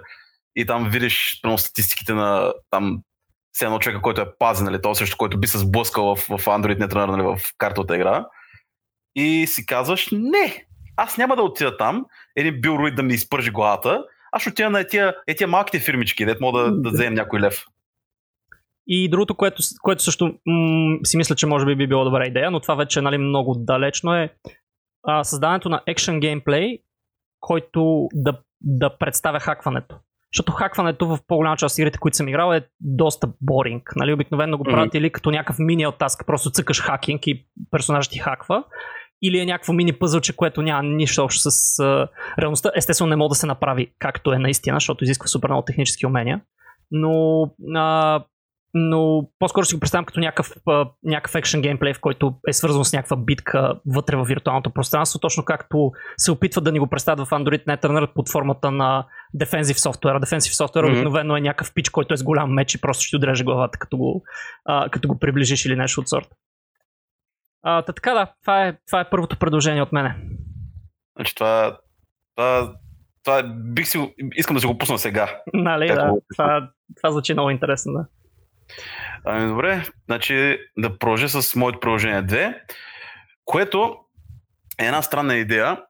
и там видиш прямо статистиките на там все едно човека, който е пазен, нали, то също, който би се сблъскал в, в Android Netrunner, нали, в картата игра. И си казваш, не, аз няма да отида там, един бил руид да ми изпържи главата, аз ще отида на тия, е тия малките фирмички, дето мога да, да вземем някой лев. И другото, което, което също м- си мисля, че може би би било добра идея, но това вече е нали, много далечно е а, създаването на екшен геймплей, който да, да представя хакването. Защото хакването в по-голяма част от игрите, които съм играл, е доста боринг. Нали? Обикновено го правят mm-hmm. или като някакъв мини таск, просто цъкаш хакинг и персонажът ти хаква, или е някакво мини пъзълче, което няма нищо общо с а, реалността. Естествено не може да се направи както е наистина, защото изисква супер много технически умения. Но а, но по-скоро си го представям като някакъв, някакъв екшен геймплей, в който е свързан с някаква битка вътре в виртуалното пространство, точно както се опитват да ни го представят в Android Netrunner под формата на Defensive Software. Defensive Software mm-hmm. обикновено е някакъв пич, който е с голям меч и просто ще отреже главата, като го, а, като го приближиш или нещо от сорта. А, та така да, това е, това е първото предложение от мене. Значи това, това, това бих си, искам да си го пусна сега. Нали, да, това, това звучи много интересно, да. Ами добре, значи да продължа с моето приложение 2, което е една странна идея,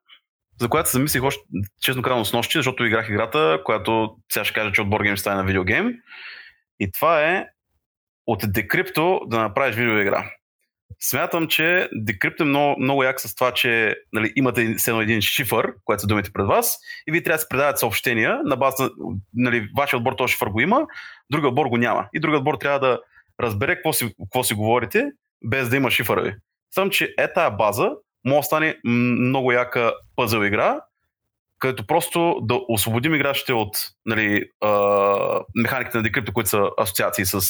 за която се замислих още, честно казвам, с нощи, защото играх играта, която сега ще кажа, че от Board Game стане на видеогейм. И това е от Decrypto да направиш видеоигра. Смятам, че Decrypt е много, много як с това, че нали, имате едно един шифър, което са думите пред вас, и вие трябва да се предават съобщения на база, нали, вашия отбор този шифър го има, другия отбор го няма. И другия отбор трябва да разбере какво си, какво си говорите, без да има шифъра ви. Съм, че е тая база може да стане много яка пъзъл игра, където просто да освободим играчите от нали, а, механиките на Decrypt, които са асоциации с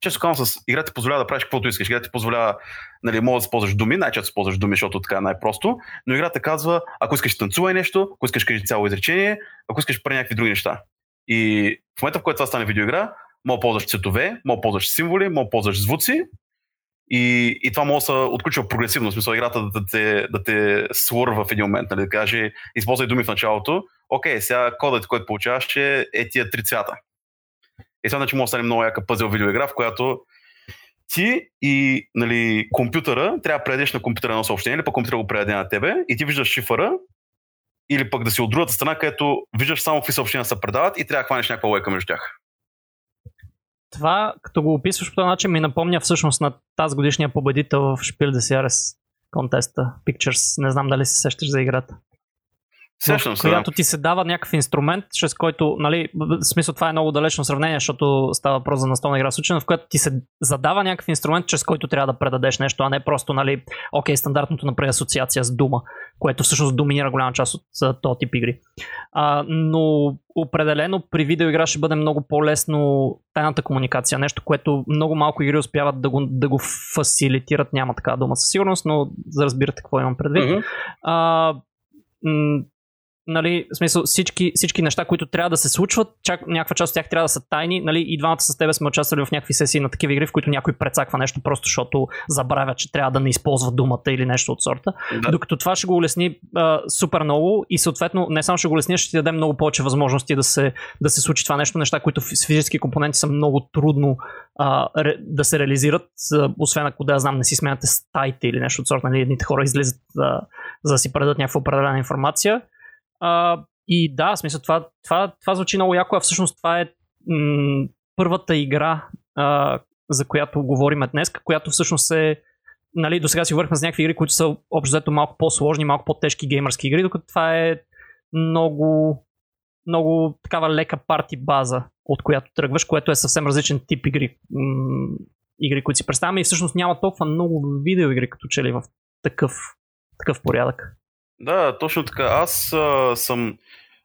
често казвам, с играта ти позволява да правиш каквото искаш. Играта ти позволява, нали, може да използваш думи, най-често използваш думи, защото така е най-просто, но играта казва, ако искаш танцувай нещо, ако искаш кажи цяло изречение, ако искаш прави някакви други неща. И в момента, в който това стане видеоигра, мога да ползваш цветове, мога да ползваш символи, мога да ползваш звуци и, и това може да се отключва прогресивно, в смисъл играта да, те, да те свърва в един момент, нали, да каже, използвай думи в началото, окей, сега кодът, който получаваш е, е тия три цвята. И сега значи може да стане много яка пъзел видеоигра, в която ти и нали, компютъра трябва да предадеш на компютъра едно съобщение, или пък компютъра го предаде на тебе и ти виждаш шифъра, или пък да си от другата страна, където виждаш само какви съобщения се предават и трябва да хванеш някаква лойка между тях. Това, като го описваш по този начин, ми напомня всъщност на тази годишния победител в Шпил де Сиарес контеста Pictures. Не знам дали се сещаш за играта. Сещам се. Когато ти се дава някакъв инструмент, чрез който, нали, в смисъл това е много далечно сравнение, защото става въпрос за настолна игра случайно, в която ти се задава някакъв инструмент, чрез който трябва да предадеш нещо, а не просто, нали, окей, стандартното например асоциация с дума, което всъщност доминира голяма част от този тип игри. А, но определено при видеоигра ще бъде много по-лесно тайната комуникация, нещо, което много малко игри успяват да го, да го фасилитират, няма така дума със сигурност, но разбирате какво имам предвид. Mm-hmm. А, нали, в смисъл, всички, всички неща, които трябва да се случват, чак някаква част от тях трябва да са тайни. Нали, и двамата с тебе сме участвали в някакви сесии на такива игри, в които някой прецаква нещо просто защото забравя, че трябва да не използва думата или нещо от сорта. Да. Докато това ще го улесни а, супер много и съответно не само ще го улесни, ще ти даде много повече възможности да се, да се случи това нещо. Неща, които с физически компоненти са много трудно а, ре, да се реализират, а, освен ако да знам, не си сменяте стаите или нещо от сорта. Нали, едните хора излизат а, за да си предадат някаква определена информация а, и да, смисъл, това, това, това звучи много яко, а всъщност това е м- първата игра, а, за която говорим днес, която всъщност е нали, до сега си говорихме за някакви игри, които са общо малко по-сложни, малко по-тежки геймърски игри, докато това е много, много такава лека парти база, от която тръгваш, което е съвсем различен тип игри, м- игри които си представяме и всъщност няма толкова много видеоигри, като че ли в такъв, такъв порядък. Да, точно така. Аз а, съм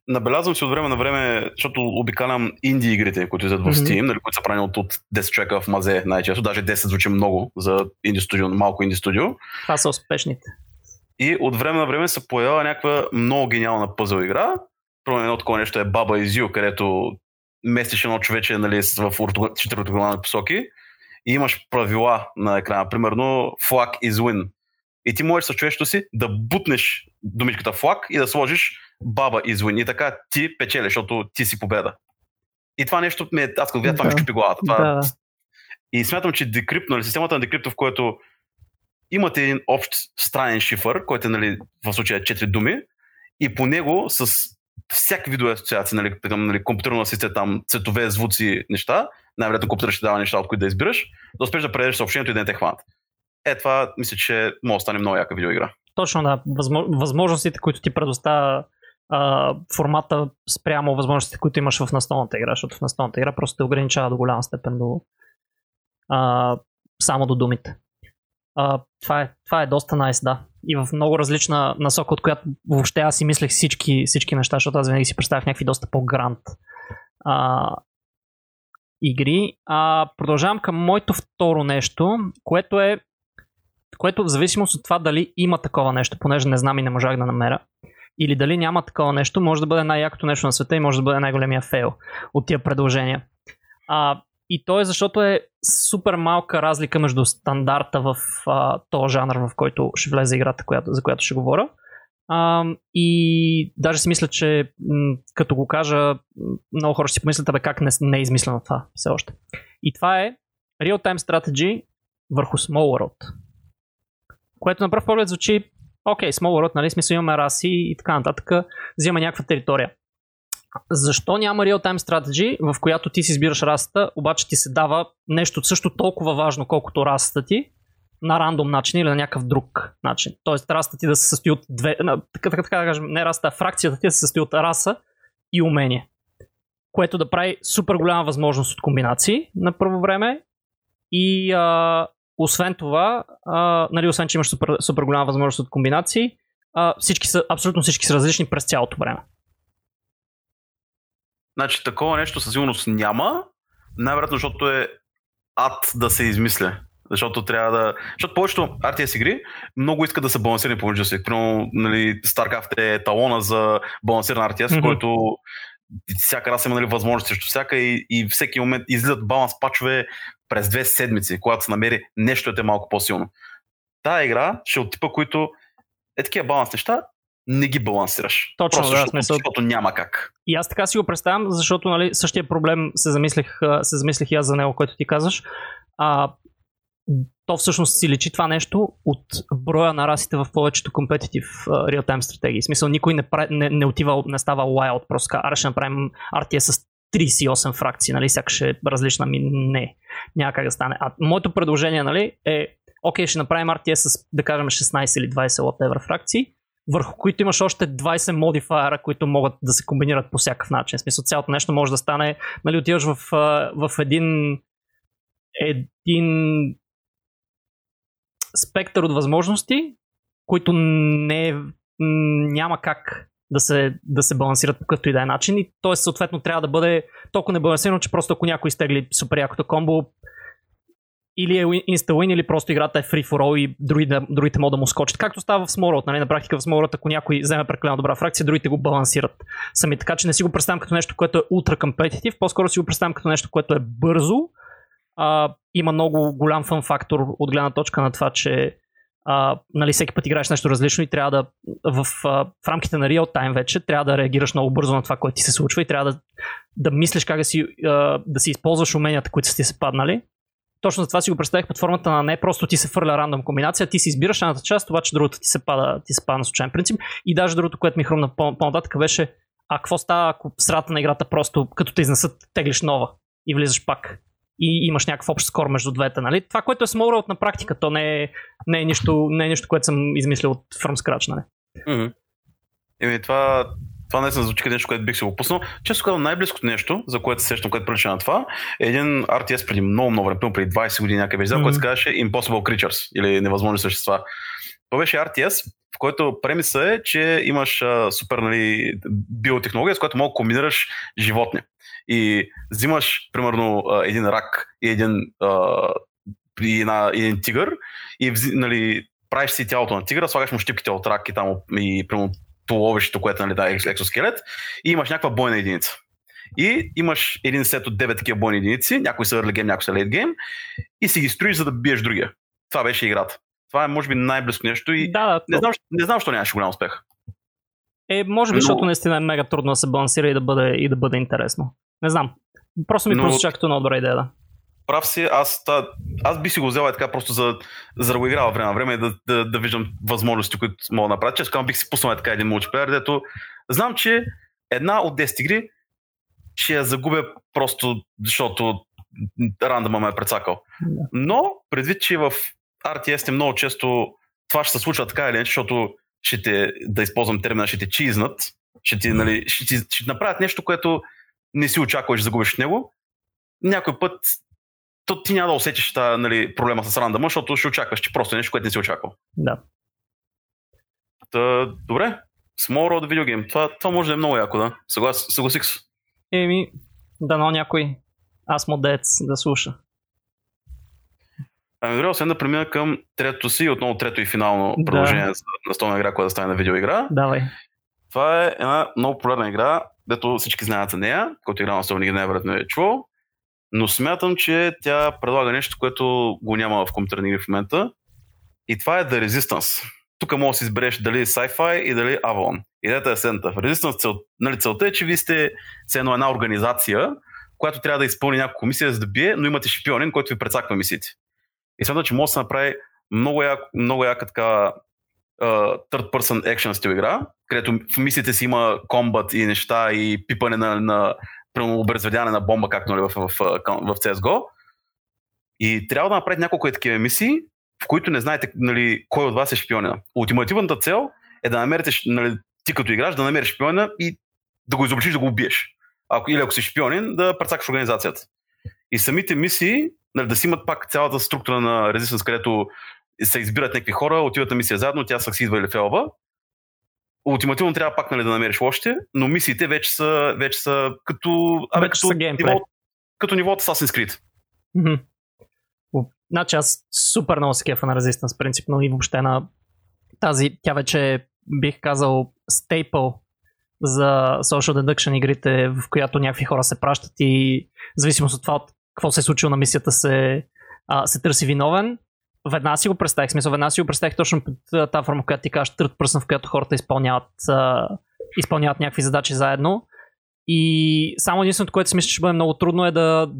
Набелязвам си от време на време, защото обикалям инди игрите, които излизат в Steam, mm-hmm. нали, които са правени от, от 10 човека в мазе най-често. Даже 10 звучи много за инди студио, малко инди студио. Това са успешните. И от време на време се появява някаква много гениална пъзъл игра. Първо едно такова нещо е Баба из Ю, където местиш едно човече нали, в четири посоки и имаш правила на екрана. Примерно flag is win и ти можеш с човечето си да бутнеш думичката флаг и да сложиш баба извин. И така ти печелиш, защото ти си победа. И това нещо, ме, аз като видя, това да. ми щупи главата. Това... Да. И смятам, че Decrypt, нали, системата на Decrypt, в което имате един общ странен шифър, който е нали, в случая 4 думи, и по него с всяки видове асоциации, нали, към нали, компютърно асистент, там цветове, звуци, неща, най-вероятно компютър ще дава неща, от които да избираш, да успеш да предадеш съобщението и да не те хванат. Е, това мисля, че може да стане много яка видеоигра. Точно, да. Възможностите, които ти предоставя а, формата спрямо възможностите, които имаш в настолната игра, защото в настолната игра просто те ограничава до голяма степен до а, само до думите. А, това, е, това е доста найс, nice, да. И в много различна насока, от която въобще аз си мислех всички, всички неща, защото аз винаги си представях някакви доста по-грант а, игри. А, продължавам към моето второ нещо, което е което в зависимост от това дали има такова нещо, понеже не знам и не можах да намеря, или дали няма такова нещо, може да бъде най-якото нещо на света и може да бъде най-големия фейл от тия предложения. А, и то е защото е супер малка разлика между стандарта в а, този жанр, в който ще влезе играта, която, за която ще говоря. А, и даже си мисля, че м- като го кажа, много хора ще си помислят, абе как не, не е измислено това все още. И това е Real-Time Strategy върху Small World което на пръв поглед звучи окей, okay, Small World, нали, смисъл имаме раси и така нататък, взима някаква територия. Защо няма real-time strategy, в която ти си избираш расата, обаче ти се дава нещо също толкова важно, колкото расата ти, на рандом начин или на някакъв друг начин. Тоест расата ти да се състои от две, така, така, така да кажем, не расата, а фракцията ти да се състои от раса и умение. Което да прави супер голяма възможност от комбинации на първо време и а, освен това, а, нали, освен че имаш супер, супер голяма възможност от комбинации, а, всички са, абсолютно всички са различни през цялото време. Значи такова нещо със сигурност няма, най-вероятно, защото е ад да се измисля. Защото трябва да. Защото повечето RTS игри много искат да са балансирани помежду си. Примерно, нали, StarCraft е талона за балансиран RTS, mm-hmm. който всяка раса има нали, възможност срещу всяка и, и всеки момент излизат баланс пачове през две седмици, когато се намери нещо, е малко по-силно. Тая игра ще е от типа, които е такива баланс неща, не ги балансираш. Точно, Просто да, защото, смисъл. защото няма как. И аз така си го представям, защото нали, същия проблем се замислих, се замислих и аз за него, който ти казаш. А, то всъщност си лечи това нещо от броя на расите в повечето компетитив реал-тайм стратегии. В смисъл, никой не, прави, не, не отива, не става wild, просто така, аре ще направим RTS с 38 фракции, нали, сякаш е различна, ми не, няма как да стане. А моето предложение, нали, е, окей, ще направим RTS с, да кажем, 16 или 20 whatever фракции, върху които имаш още 20 модифайера, които могат да се комбинират по всякакъв начин. В смисъл, цялото нещо може да стане, нали, отиваш в, в един един спектър от възможности, които не, няма как да се, да се балансират по какъвто и да е начин. И т.е. съответно трябва да бъде толкова небалансирано, че просто ако някой изтегли супер якото комбо, или е инста-win, или просто играта е free for all и другите, другите могат да му скочат. Както става в Smallworld, нали? на практика в Smallworld, ако някой вземе прекалено добра фракция, другите го балансират сами. Така че не си го представям като нещо, което е ултра компетитив, по-скоро си го представям като нещо, което е бързо, а, има много голям фан фактор от гледна точка на това, че а, нали, всеки път играеш нещо различно и трябва да в, а, в рамките на реал тайм вече трябва да реагираш много бързо на това, което ти се случва и трябва да, да мислиш как да си, а, да си използваш уменията, които са ти се паднали. Точно за това си го представих под формата на не просто ти се фърля рандом комбинация, ти си избираш едната част, обаче другата ти се пада, ти се пада на случайен принцип. И даже другото, което ми хрумна по- по-нататък беше, а какво става, ако в средата на играта просто като те изнесат, теглиш нова и влизаш пак и имаш някакъв общ скор между двете. Нали? Това, което е Smallworld на практика, то не е, не е, нищо, не е нищо, което съм измислил от From Scratch. Нали? Mm-hmm. Еми, това, това не звучи като нещо, което бих си го пуснал. Често казвам, най-близкото нещо, за което се сещам, което прилича на това, е един RTS преди много, много време, преди 20 години някъде Мгм. който се казваше Impossible Creatures или Невъзможни същества. Това беше RTS, в който премиса е, че имаш а, супер нали, биотехнология, с която мога да комбинираш животни. И взимаш, примерно, един рак и един, и една, и един тигър и нали, правиш си тялото на тигъра, слагаш му щипките от рак и там и примерно туловището, което нали, да, е екзоскелет и имаш някаква бойна единица. И имаш един сет от 9 такива бойни единици, някои са early game, някои са late game и си ги строиш, за да биеш другия. Това беше играта. Това е, може би, най-близко нещо и Да, да. не знам, не знам, защо нямаше голям успех. Е, може би, Но- защото наистина е мега трудно да се балансира и да бъде, и да бъде интересно. Не знам. Просто ми Но- прозвуча като добра идея, да. Прав си, аз, та, аз би си го взел е така просто за, за да го играя време на време и да, да, да виждам възможности, които мога да направя. Казвам, бих си пуснал е така един мултиплеер, дето знам, че една от 10 игри ще я загубя просто защото рандъма ме е прецакал. Но, предвид, че в RTS много често това ще се случва така или иначе, защото ще те, да използвам термина, ще те чизнат, ще ти, нали, ще ти, ще направят нещо, което не си очакваш да загубиш него. Някой път то ти няма да усетиш та, нали, проблема с рандъма, защото ще очакваш, че просто е нещо, което не си очаквал. да. Та, добре, Small Road Video Game. Това, това може да е много яко, да. Съглас, съгласих се. Еми, дано някой аз модец да слуша. Ами добре, освен да премина към третото си, отново трето и финално Да. продължение на настолна игра, която да стане на видеоигра. Давай. Това е една много популярна игра, дето всички знаят за нея, който игра на игра най-вероятно е чувал. Но смятам, че тя предлага нещо, което го няма в компютърни в момента. И това е The Resistance. Тук може да си избереш дали Sci-Fi и дали Avalon. Идеята е следната. В Resistance цел, нали, целта е, че вие сте все едно една организация, която трябва да изпълни някаква мисия, за да бие, но имате шпионин, който ви прецаква мисиите. И смятам, че може да се направи много, як, много яка така uh, third person action стил игра, където в мисиите си има комбат и неща и пипане на, на прямо обезведяване на бомба, както нали, в, в, в, в CSGO. И трябва да направите няколко такива мисии, в които не знаете нали, кой от вас е шпионина. Ултимативната цел е да намерите, нали, ти като играч, да намериш шпионина и да го изобличиш, да го убиеш. Ако, или ако си шпионин, да прецакаш организацията. И самите мисии, нали, да си имат пак цялата структура на Resistance, където се избират някакви хора, отиват на мисия заедно, тя съксидва или фелва. Ултимативно трябва пак нали, да намериш лошите, но мисиите вече са, вече са като, абе, Вече като, са ниво, като ниво от Assassin's Creed. Значи аз супер много се кефа на Resistance принципно и въобще на тази, тя вече бих казал, стейпъл за social deduction игрите, в която някакви хора се пращат и в зависимост от това от какво се е случило на мисията се, а, се търси виновен. Веднага си го представих, смисъл, веднага си го представих точно под тази форма, която ти кажеш, тръд пръсна, в която хората изпълняват, а, изпълняват някакви задачи заедно. И само единственото, което си мисля, че ще бъде много трудно е да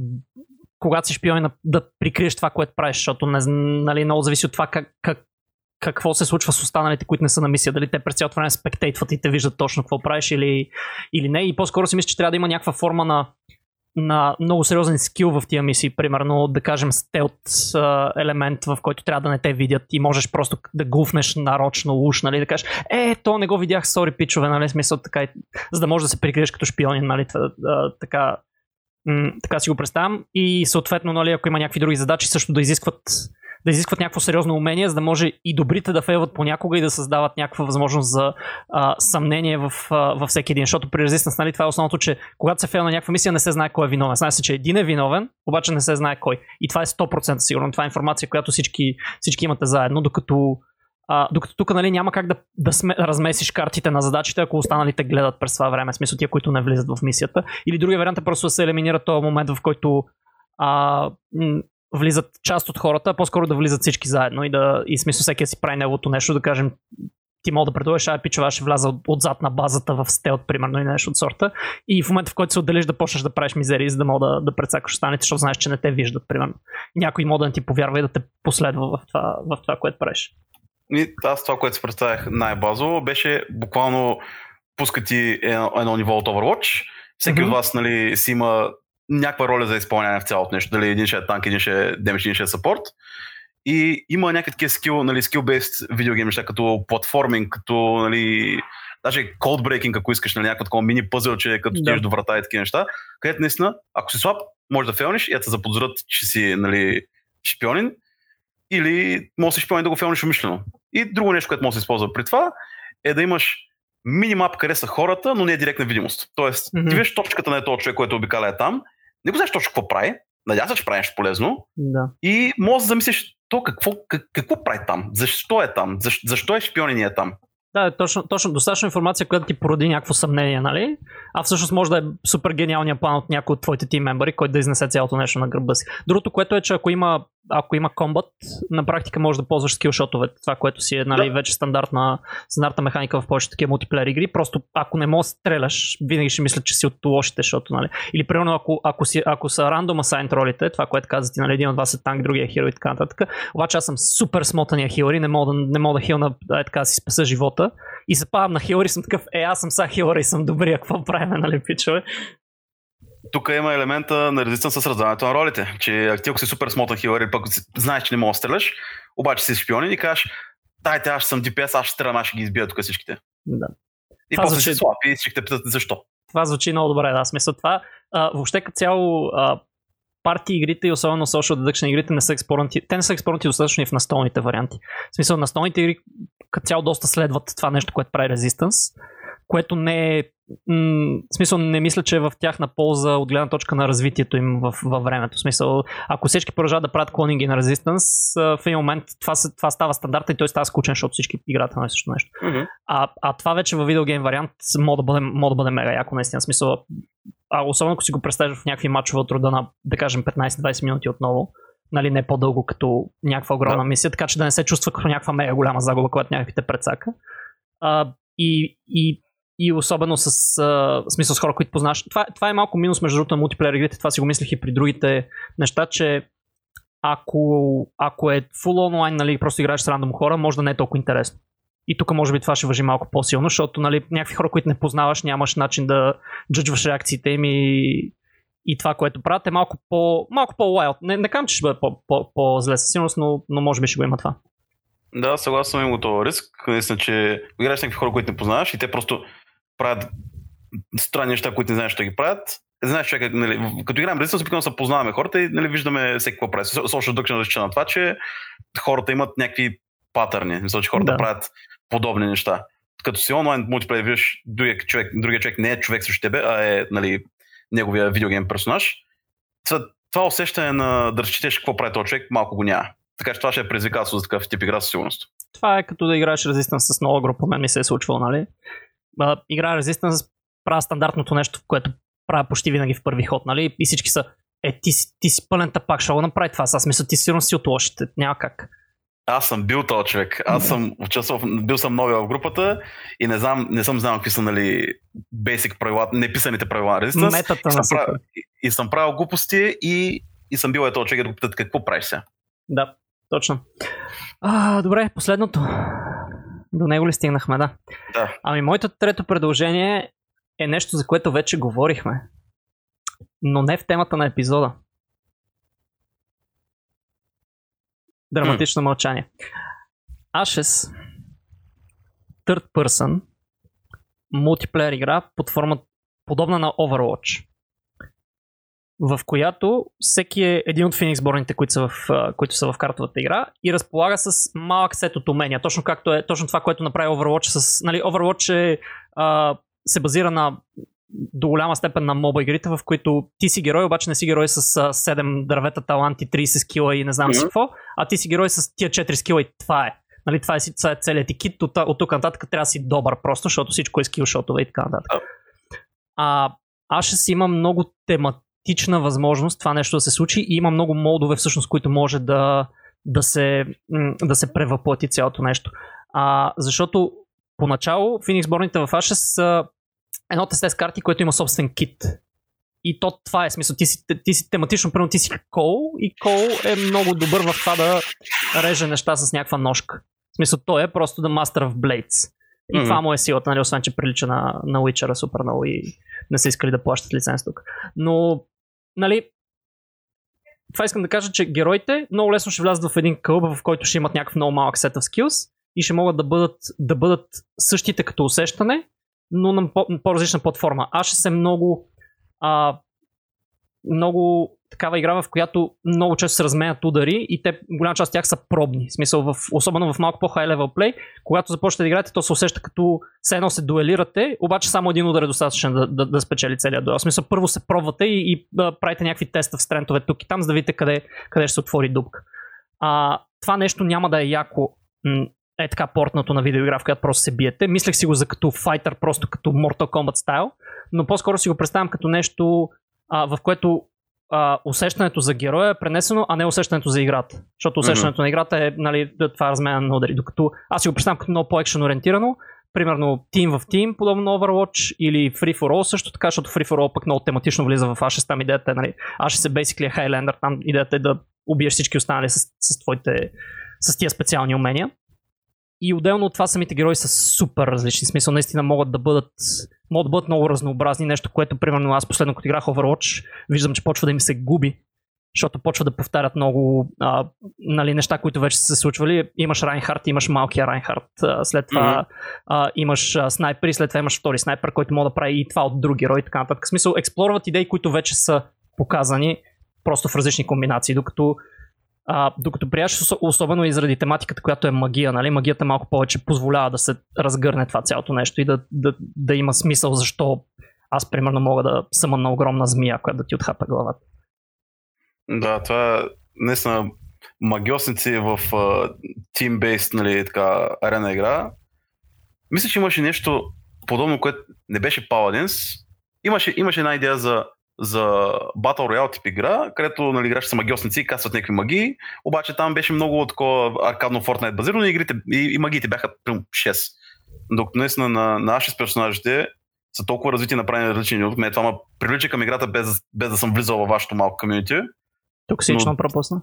когато си шпиони да прикриеш това, което правиш, защото не, нали, много зависи от това как, как, какво се случва с останалите, които не са на мисия. Дали те през цялото време спектейтват и те виждат точно какво правиш или, или не. И по-скоро си мисля, че трябва да има някаква форма на, на много сериозен скил в тия мисии. Примерно, да кажем, стелт елемент, в който трябва да не те видят и можеш просто да гуфнеш нарочно уж, нали, да кажеш, е, то не го видях, сори пичове, нали, смисъл така, за да можеш да се прикриеш като шпионин, нали, така, така си го представям. И съответно, нали, ако има някакви други задачи, също да изискват да изискват някакво сериозно умение, за да може и добрите да фейлват понякога и да създават някаква възможност за а, съмнение в, а, във всеки един. Защото при Resistance, нали, това е основното, че когато се фейл на някаква мисия, не се знае кой е виновен. Знае се, че един е виновен, обаче не се знае кой. И това е 100% сигурно. Това е информация, която всички, всички имате заедно, докато а, докато тук нали, няма как да, да сме, размесиш картите на задачите, ако останалите гледат през това време, смисъл тия, които не влизат в мисията. Или другия вариант е просто да се елиминира този момент, в който а, влизат част от хората, а по-скоро да влизат всички заедно и да и смисъл всеки си прави неговото нещо, да кажем ти мога да предложиш, ай пичова ще вляза от, отзад на базата в стелт, примерно, и нещо от сорта. И в момента, в който се отделиш да почнеш да правиш мизерии, за да мога да, да прецакаш останалите, защото знаеш, че не те виждат, примерно. Някой може да не ти повярва и да те последва в това, в това което правиш. И аз това, което си представях най-базово, беше буквално пускати едно, едно ниво от Overwatch. Всеки mm-hmm. от вас нали, си има някаква роля за изпълнение в цялото нещо. Дали един ще е танк, един ще е демидж, един ще е саппорт. И има някакви такива скил, нали, skill-based видеогейм неща, като платформинг, като нали, даже code ако искаш, нали, някакво такова мини пъзел, че като да. до врата и такива неща, където наистина, ако си слаб, може да фелниш и да се заподозрат, че си нали, шпионин, или може да си шпионин да го фелниш умишлено. И друго нещо, което може да се използва при това, е да имаш минимап къде са хората, но не е директна видимост. Тоест, mm-hmm. ти виж точката на този човек, който обикаля е там, не го знаеш точно какво прави, надявам се, че прави нещо полезно. Да. И може да замислиш то какво, как, какво прави там, защо е там, защо, защо е шпионин е там. Да, точно, точно достатъчно информация, която ти породи някакво съмнение, нали? А всъщност може да е супер гениалният план от някой от твоите тим мембари, който да изнесе цялото нещо на гърба си. Другото, което е, че ако има ако има комбат, на практика може да ползваш скилшотове, това, което си е нали, да. вече стандартна, стандартна механика в повечето такива мултиплеер игри. Просто ако не можеш да стреляш, винаги ще мисля, че си от лошите, защото, нали. Или примерно, ако, ако, си, ако са рандом асайн ролите, това, което каза ти, нали, един от вас е танк, другия е хиро и така нататък. Обаче аз съм супер смотания хилари, не мога да, не мога да хилна, е, така си спаса живота. И се падам на хилари, съм такъв, е, аз съм са хилари съм добрия, какво правим, нали, пичове? Тук има елемента на резистен с раздаването на ролите. Че ти ако си супер смотан хилър или пък знаеш, че не можеш да стреляш, обаче си шпионин и кажеш, дайте, аз съм DPS, аз ще стрелям, аз ще ги избия тук всичките. Да. И това после звучи... си слаб и ще те питат защо. Това звучи много добре, да. Смисъл това, а, въобще като цяло а, парти игрите и особено social deduction игрите не са експорнати. Те не са експорнати достатъчно и в настолните варианти. В смисъл, настолните игри като цяло доста следват това нещо, което прави Resistance, което не е в смисъл не мисля, че е в тяхна полза от гледна точка на развитието им в, във времето. В смисъл, ако всички продължават да правят клонинги на Resistance, в един момент това, това става стандарт и той става скучен, защото всички играят на също нещо. Mm-hmm. А, а това вече във видеогейм вариант може да бъде, може да бъде мега яко, наистина. Смисъл, а особено ако си го представиш в някакви матчове от рода на, да кажем, 15-20 минути отново, нали, не по-дълго като някаква огромна да. мисия, така че да не се чувства като някаква мега голяма загуба, която някакви те прецака. А, и, и и особено с а, смисъл с хора, които познаваш. Това, това е малко минус между другото на мултиплеер игрите, това си го мислех и при другите неща, че ако, ако е full онлайн, нали, просто играеш с рандом хора, може да не е толкова интересно. И тук може би това ще въжи малко по-силно, защото нали, някакви хора, които не познаваш, нямаш начин да джуджваш реакциите им и, и това, което правят е малко по малко по-лайлд. Не, не казвам, че ще бъде по-зле със сигурност, но, но може би ще го има това. Да, съгласно съм има този риск. Наистина, че играеш с някакви хора, които не познаваш и те просто правят странни неща, които не знаеш, що ги правят. Знаеш, човек, нали, като играем Resistance, обикновено се познаваме хората и нали, виждаме всеки какво прави. Social Deduction различа на това, че хората имат някакви патърни. Мисля, че хората да. правят подобни неща. Като си онлайн мултиплеер, виждаш другия човек, другия човек не е човек срещу тебе, а е нали, неговия видеогейм персонаж. Това, това усещане на да разчетеш какво прави този човек, малко го няма. Така че това ще е предизвикателство за такъв тип игра със сигурност. Това е като да играеш Resistance с нова група, мен ми се е случвало, нали? Игра Resistance правя стандартното нещо, което правя почти винаги в първи ход, нали? И всички са, е, ти, ти си пълен тапак, ще го направи това. Аз мисля, ти сигурно си от лошите. Няма как. Аз съм бил този човек. Аз съм участвал, бил съм нови в групата и не, знам, не съм знал какви са нали, basic правила, неписаните правила на Resistance. Метата и, съм правил, и съм правил глупости и, и съм бил е този човек да го питат какво правиш сега. Да, точно. А, добре, последното. До него ли стигнахме, да. Да. Ами, моето трето предложение е нещо, за което вече говорихме. Но не в темата на епизода. Драматично мълчание. Ashes Third Person мултиплеер игра под форма подобна на Overwatch в която всеки е един от Phoenix борните, които са, в, които са в картовата игра и разполага с малък сет от умения. Точно както е точно това, което направи Overwatch с... Нали, Overwatch е, а, се базира на до голяма степен на моба игрите, в които ти си герой, обаче не си герой с а, 7 дървета таланти, 30 скила и не знам си Мгм. какво, а ти си герой с тия 4 скила и това е. Нали, това, е, си- това е целият ти кит, от, от тук нататък трябва да си добър просто, защото всичко е скил шотове и така нататък. А, аз ще си има много тематична възможност това нещо да се случи и има много модове всъщност, които може да, да, се, да се превъплати цялото нещо. А, защото поначало Phoenix борните в Ashes са едно тесте с карти, което има собствен кит. И то това е смисъл. Ти си, ти си тематично, примерно ти си Кол и Кол е много добър в това да реже неща с някаква ножка. В смисъл, той е просто да Master of Blades. И Мгм. това му е силата, нали, освен че прилича на, на Witcher супер много и не са искали да плащат лиценз тук. Но, нали, това искам да кажа, че героите много лесно ще влязат в един кълб, в който ще имат някакъв много малък set of skills и ще могат да бъдат, да бъдат същите като усещане, но на по- на по-различна платформа. Аз ще се много а, много такава игра, в която много често се разменят удари и те, голяма част от тях са пробни. В смисъл, в, особено в малко по-хай левел плей, когато започнете да играете, то се усеща като все едно се дуелирате, обаче само един удар е достатъчен да, да, да спечели целият дуел. В смисъл, първо се пробвате и, и да правите някакви теста в стрентове тук и там, за да видите къде, къде ще се отвори дупка. А, това нещо няма да е яко е така портнато на видеоигра, в която просто се биете. Мислех си го за като файтър, просто като Mortal Kombat стайл, но по-скоро си го представям като нещо, а, в което а, усещането за героя е пренесено, а не усещането за играта. Защото усещането на играта е нали, да- това е размена на удари. Докато аз си го представям като много по-екшен ориентирано, примерно Team в Team, подобно на Overwatch, или Free for All също така, защото Free for All пък много тематично влиза в Ashes, там идеята е, нали, Ashes е basically Highlander, там идеята е да убиеш всички останали с, с твоите, с тия специални умения. И отделно от това самите герои са супер различни. В смисъл, наистина могат да бъдат, могат да бъдат много разнообразни. Нещо, което, примерно, аз последно като играх Overwatch, виждам, че почва да ми се губи, защото почва да повтарят много а, нали, неща, които вече са се случвали. Имаш Райнхард, имаш малкия Райнхард, а, след това Мгм. а, имаш а, снайпери, след това имаш втори снайпер, който може да прави и това от друг герой и така нататък. В смисъл, експлорват идеи, които вече са показани просто в различни комбинации, докато а, докато приятел, особено и заради тематиката, която е магия, нали? магията малко повече позволява да се разгърне това цялото нещо и да, да, да има смисъл защо аз примерно мога да съм на огромна змия, която да ти отхапа главата. Да, това е наистина магиосници в team-based нали, така, арена игра. Мисля, че имаше нещо подобно, което не беше Paladins. Имаше, имаше една идея за, за Battle Royale тип игра, където нали, играчи са магиосници и касват някакви магии, обаче там беше много такова аркадно Fortnite базирано и, игрите, и, и магиите бяха примерно 6. Докато наистина на, на Ashes персонажите са толкова развити направени различни от мен. Това ме привлича към играта без, без да съм влизал във вашето малко комьюнити. Токсично Но- пропусна.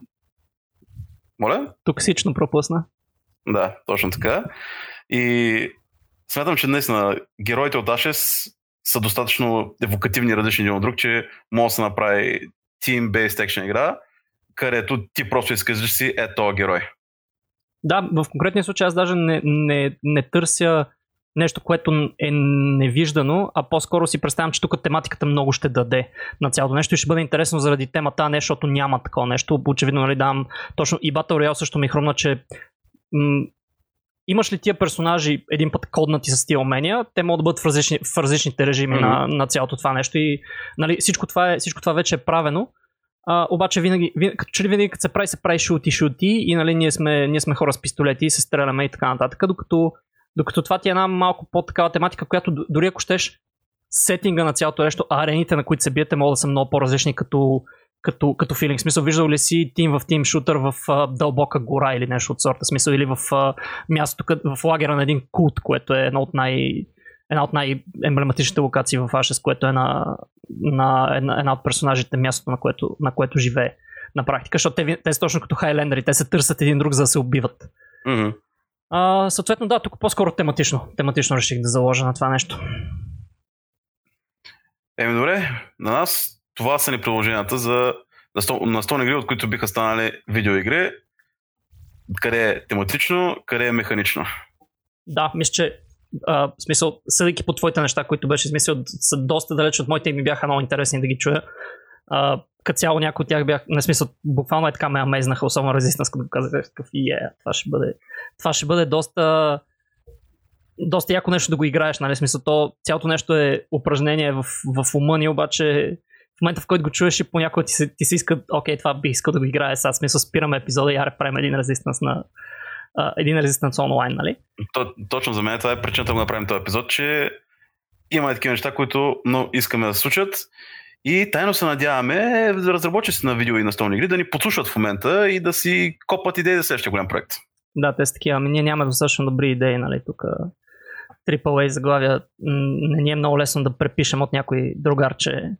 Моля? Токсично пропусна. Да, точно така. И смятам, че наистина героите от Ashes са достатъчно евокативни различни един от друг, че може да се направи team-based action игра, където ти просто искаш да си е този герой. Да, в конкретния случай аз даже не, не, не търся нещо, което е невиждано, а по-скоро си представям, че тук тематиката много ще даде на цялото нещо и ще бъде интересно заради темата, а не защото няма такова нещо. Очевидно, нали, дам точно и Battle Royale също ми хрумна, че имаш ли тия персонажи един път коднати с тия умения, те могат да бъдат в, различни, в различните режими mm-hmm. на, на цялото това нещо и нали, всичко, това е, всичко това вече е правено. А, обаче винаги, винаги, като че ли винаги като се прави, се прави шути, шути и нали, ние, сме, ние сме хора с пистолети и се стреляме и така нататък, докато, докато това ти е една малко по-такава тематика, която дори ако щеш сетинга на цялото нещо, арените, на които се биете, могат да са много по-различни като, като, като филинг. Смисъл, виждал ли си тим в тим шутър в а, дълбока гора или нещо от сорта? Смисъл, или в а, мястото, в лагера на един култ, което е едно от най- една от най-емблематичните локации в Ashes, което е на, на една, една от персонажите, мястото, на което, на което живее на практика, защото те, те са точно като хайлендери, те се търсят един друг, за да се убиват. Mm-hmm. А, съответно, да, тук по-скоро тематично. Тематично реших да заложа на това нещо. Еми добре, на нас това са ни приложенията за на 100 игри, от които биха станали видеоигри. Къде е тематично, къде е механично. Да, мисля, че а, смисъл, съдейки по твоите неща, които беше смисъл, са доста далеч от моите и ми бяха много интересни да ги чуя. А, като цяло някои от тях бях, не смисъл, буквално е така ме амезнаха, особено Resistance, като казах, такъв и е, това ще бъде, това ще бъде доста, доста яко нещо да го играеш, нали, смисъл, то цялото нещо е упражнение в, в ума ни, обаче в момента в който го чуеш и понякога ти се, ти се иска, окей, това бих искал да го играя сега, смисъл, спираме епизода и аре правим един Resistance на, един Resistance онлайн, нали? То, точно за мен това е причината да направим този епизод, че има такива неща, които но искаме да случат и тайно се надяваме разработчиците на видео и на столни игри да ни подслушат в момента и да си копат идеи за следващия голям проект. Да, те са такива, ами ние нямаме достатъчно добри идеи, нали, тук AAA заглавия не ни е много лесно да препишем от някой другарче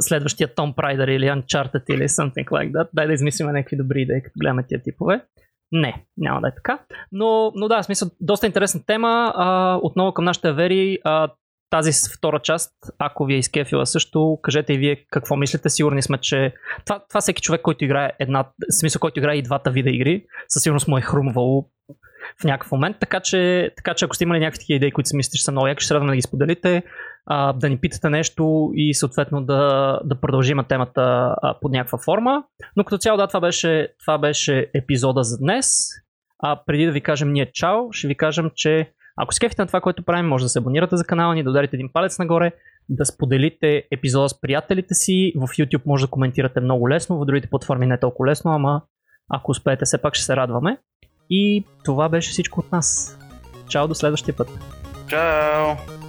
следващия Tom Raider или Uncharted или something like that. Дай да измислим някакви добри идеи, като гледаме тия типове. Не, няма да е така. Но, но да, смисъл, доста интересна тема. А, отново към нашите вери. А, тази втора част, ако ви е изкефила също, кажете и вие какво мислите. Сигурни сме, че това, това всеки човек, който играе една, в смисъл, който играе и двата вида игри, със сигурност му е хрумвало в някакъв момент. Така че, така че ако сте имали някакви идеи, които си мислите, че са много яки, ще радваме да ги споделите, а, да ни питате нещо и съответно да, да продължим темата а, под някаква форма. Но като цяло, да, това беше, това беше епизода за днес. А преди да ви кажем ние чао, ще ви кажем, че ако се кефите на това, което правим, може да се абонирате за канала ни, да ударите един палец нагоре, да споделите епизода с приятелите си. В YouTube може да коментирате много лесно, в другите платформи не толкова лесно, ама ако успеете, все пак ще се радваме. И това беше всичко от нас. Чао до следващия път. Чао!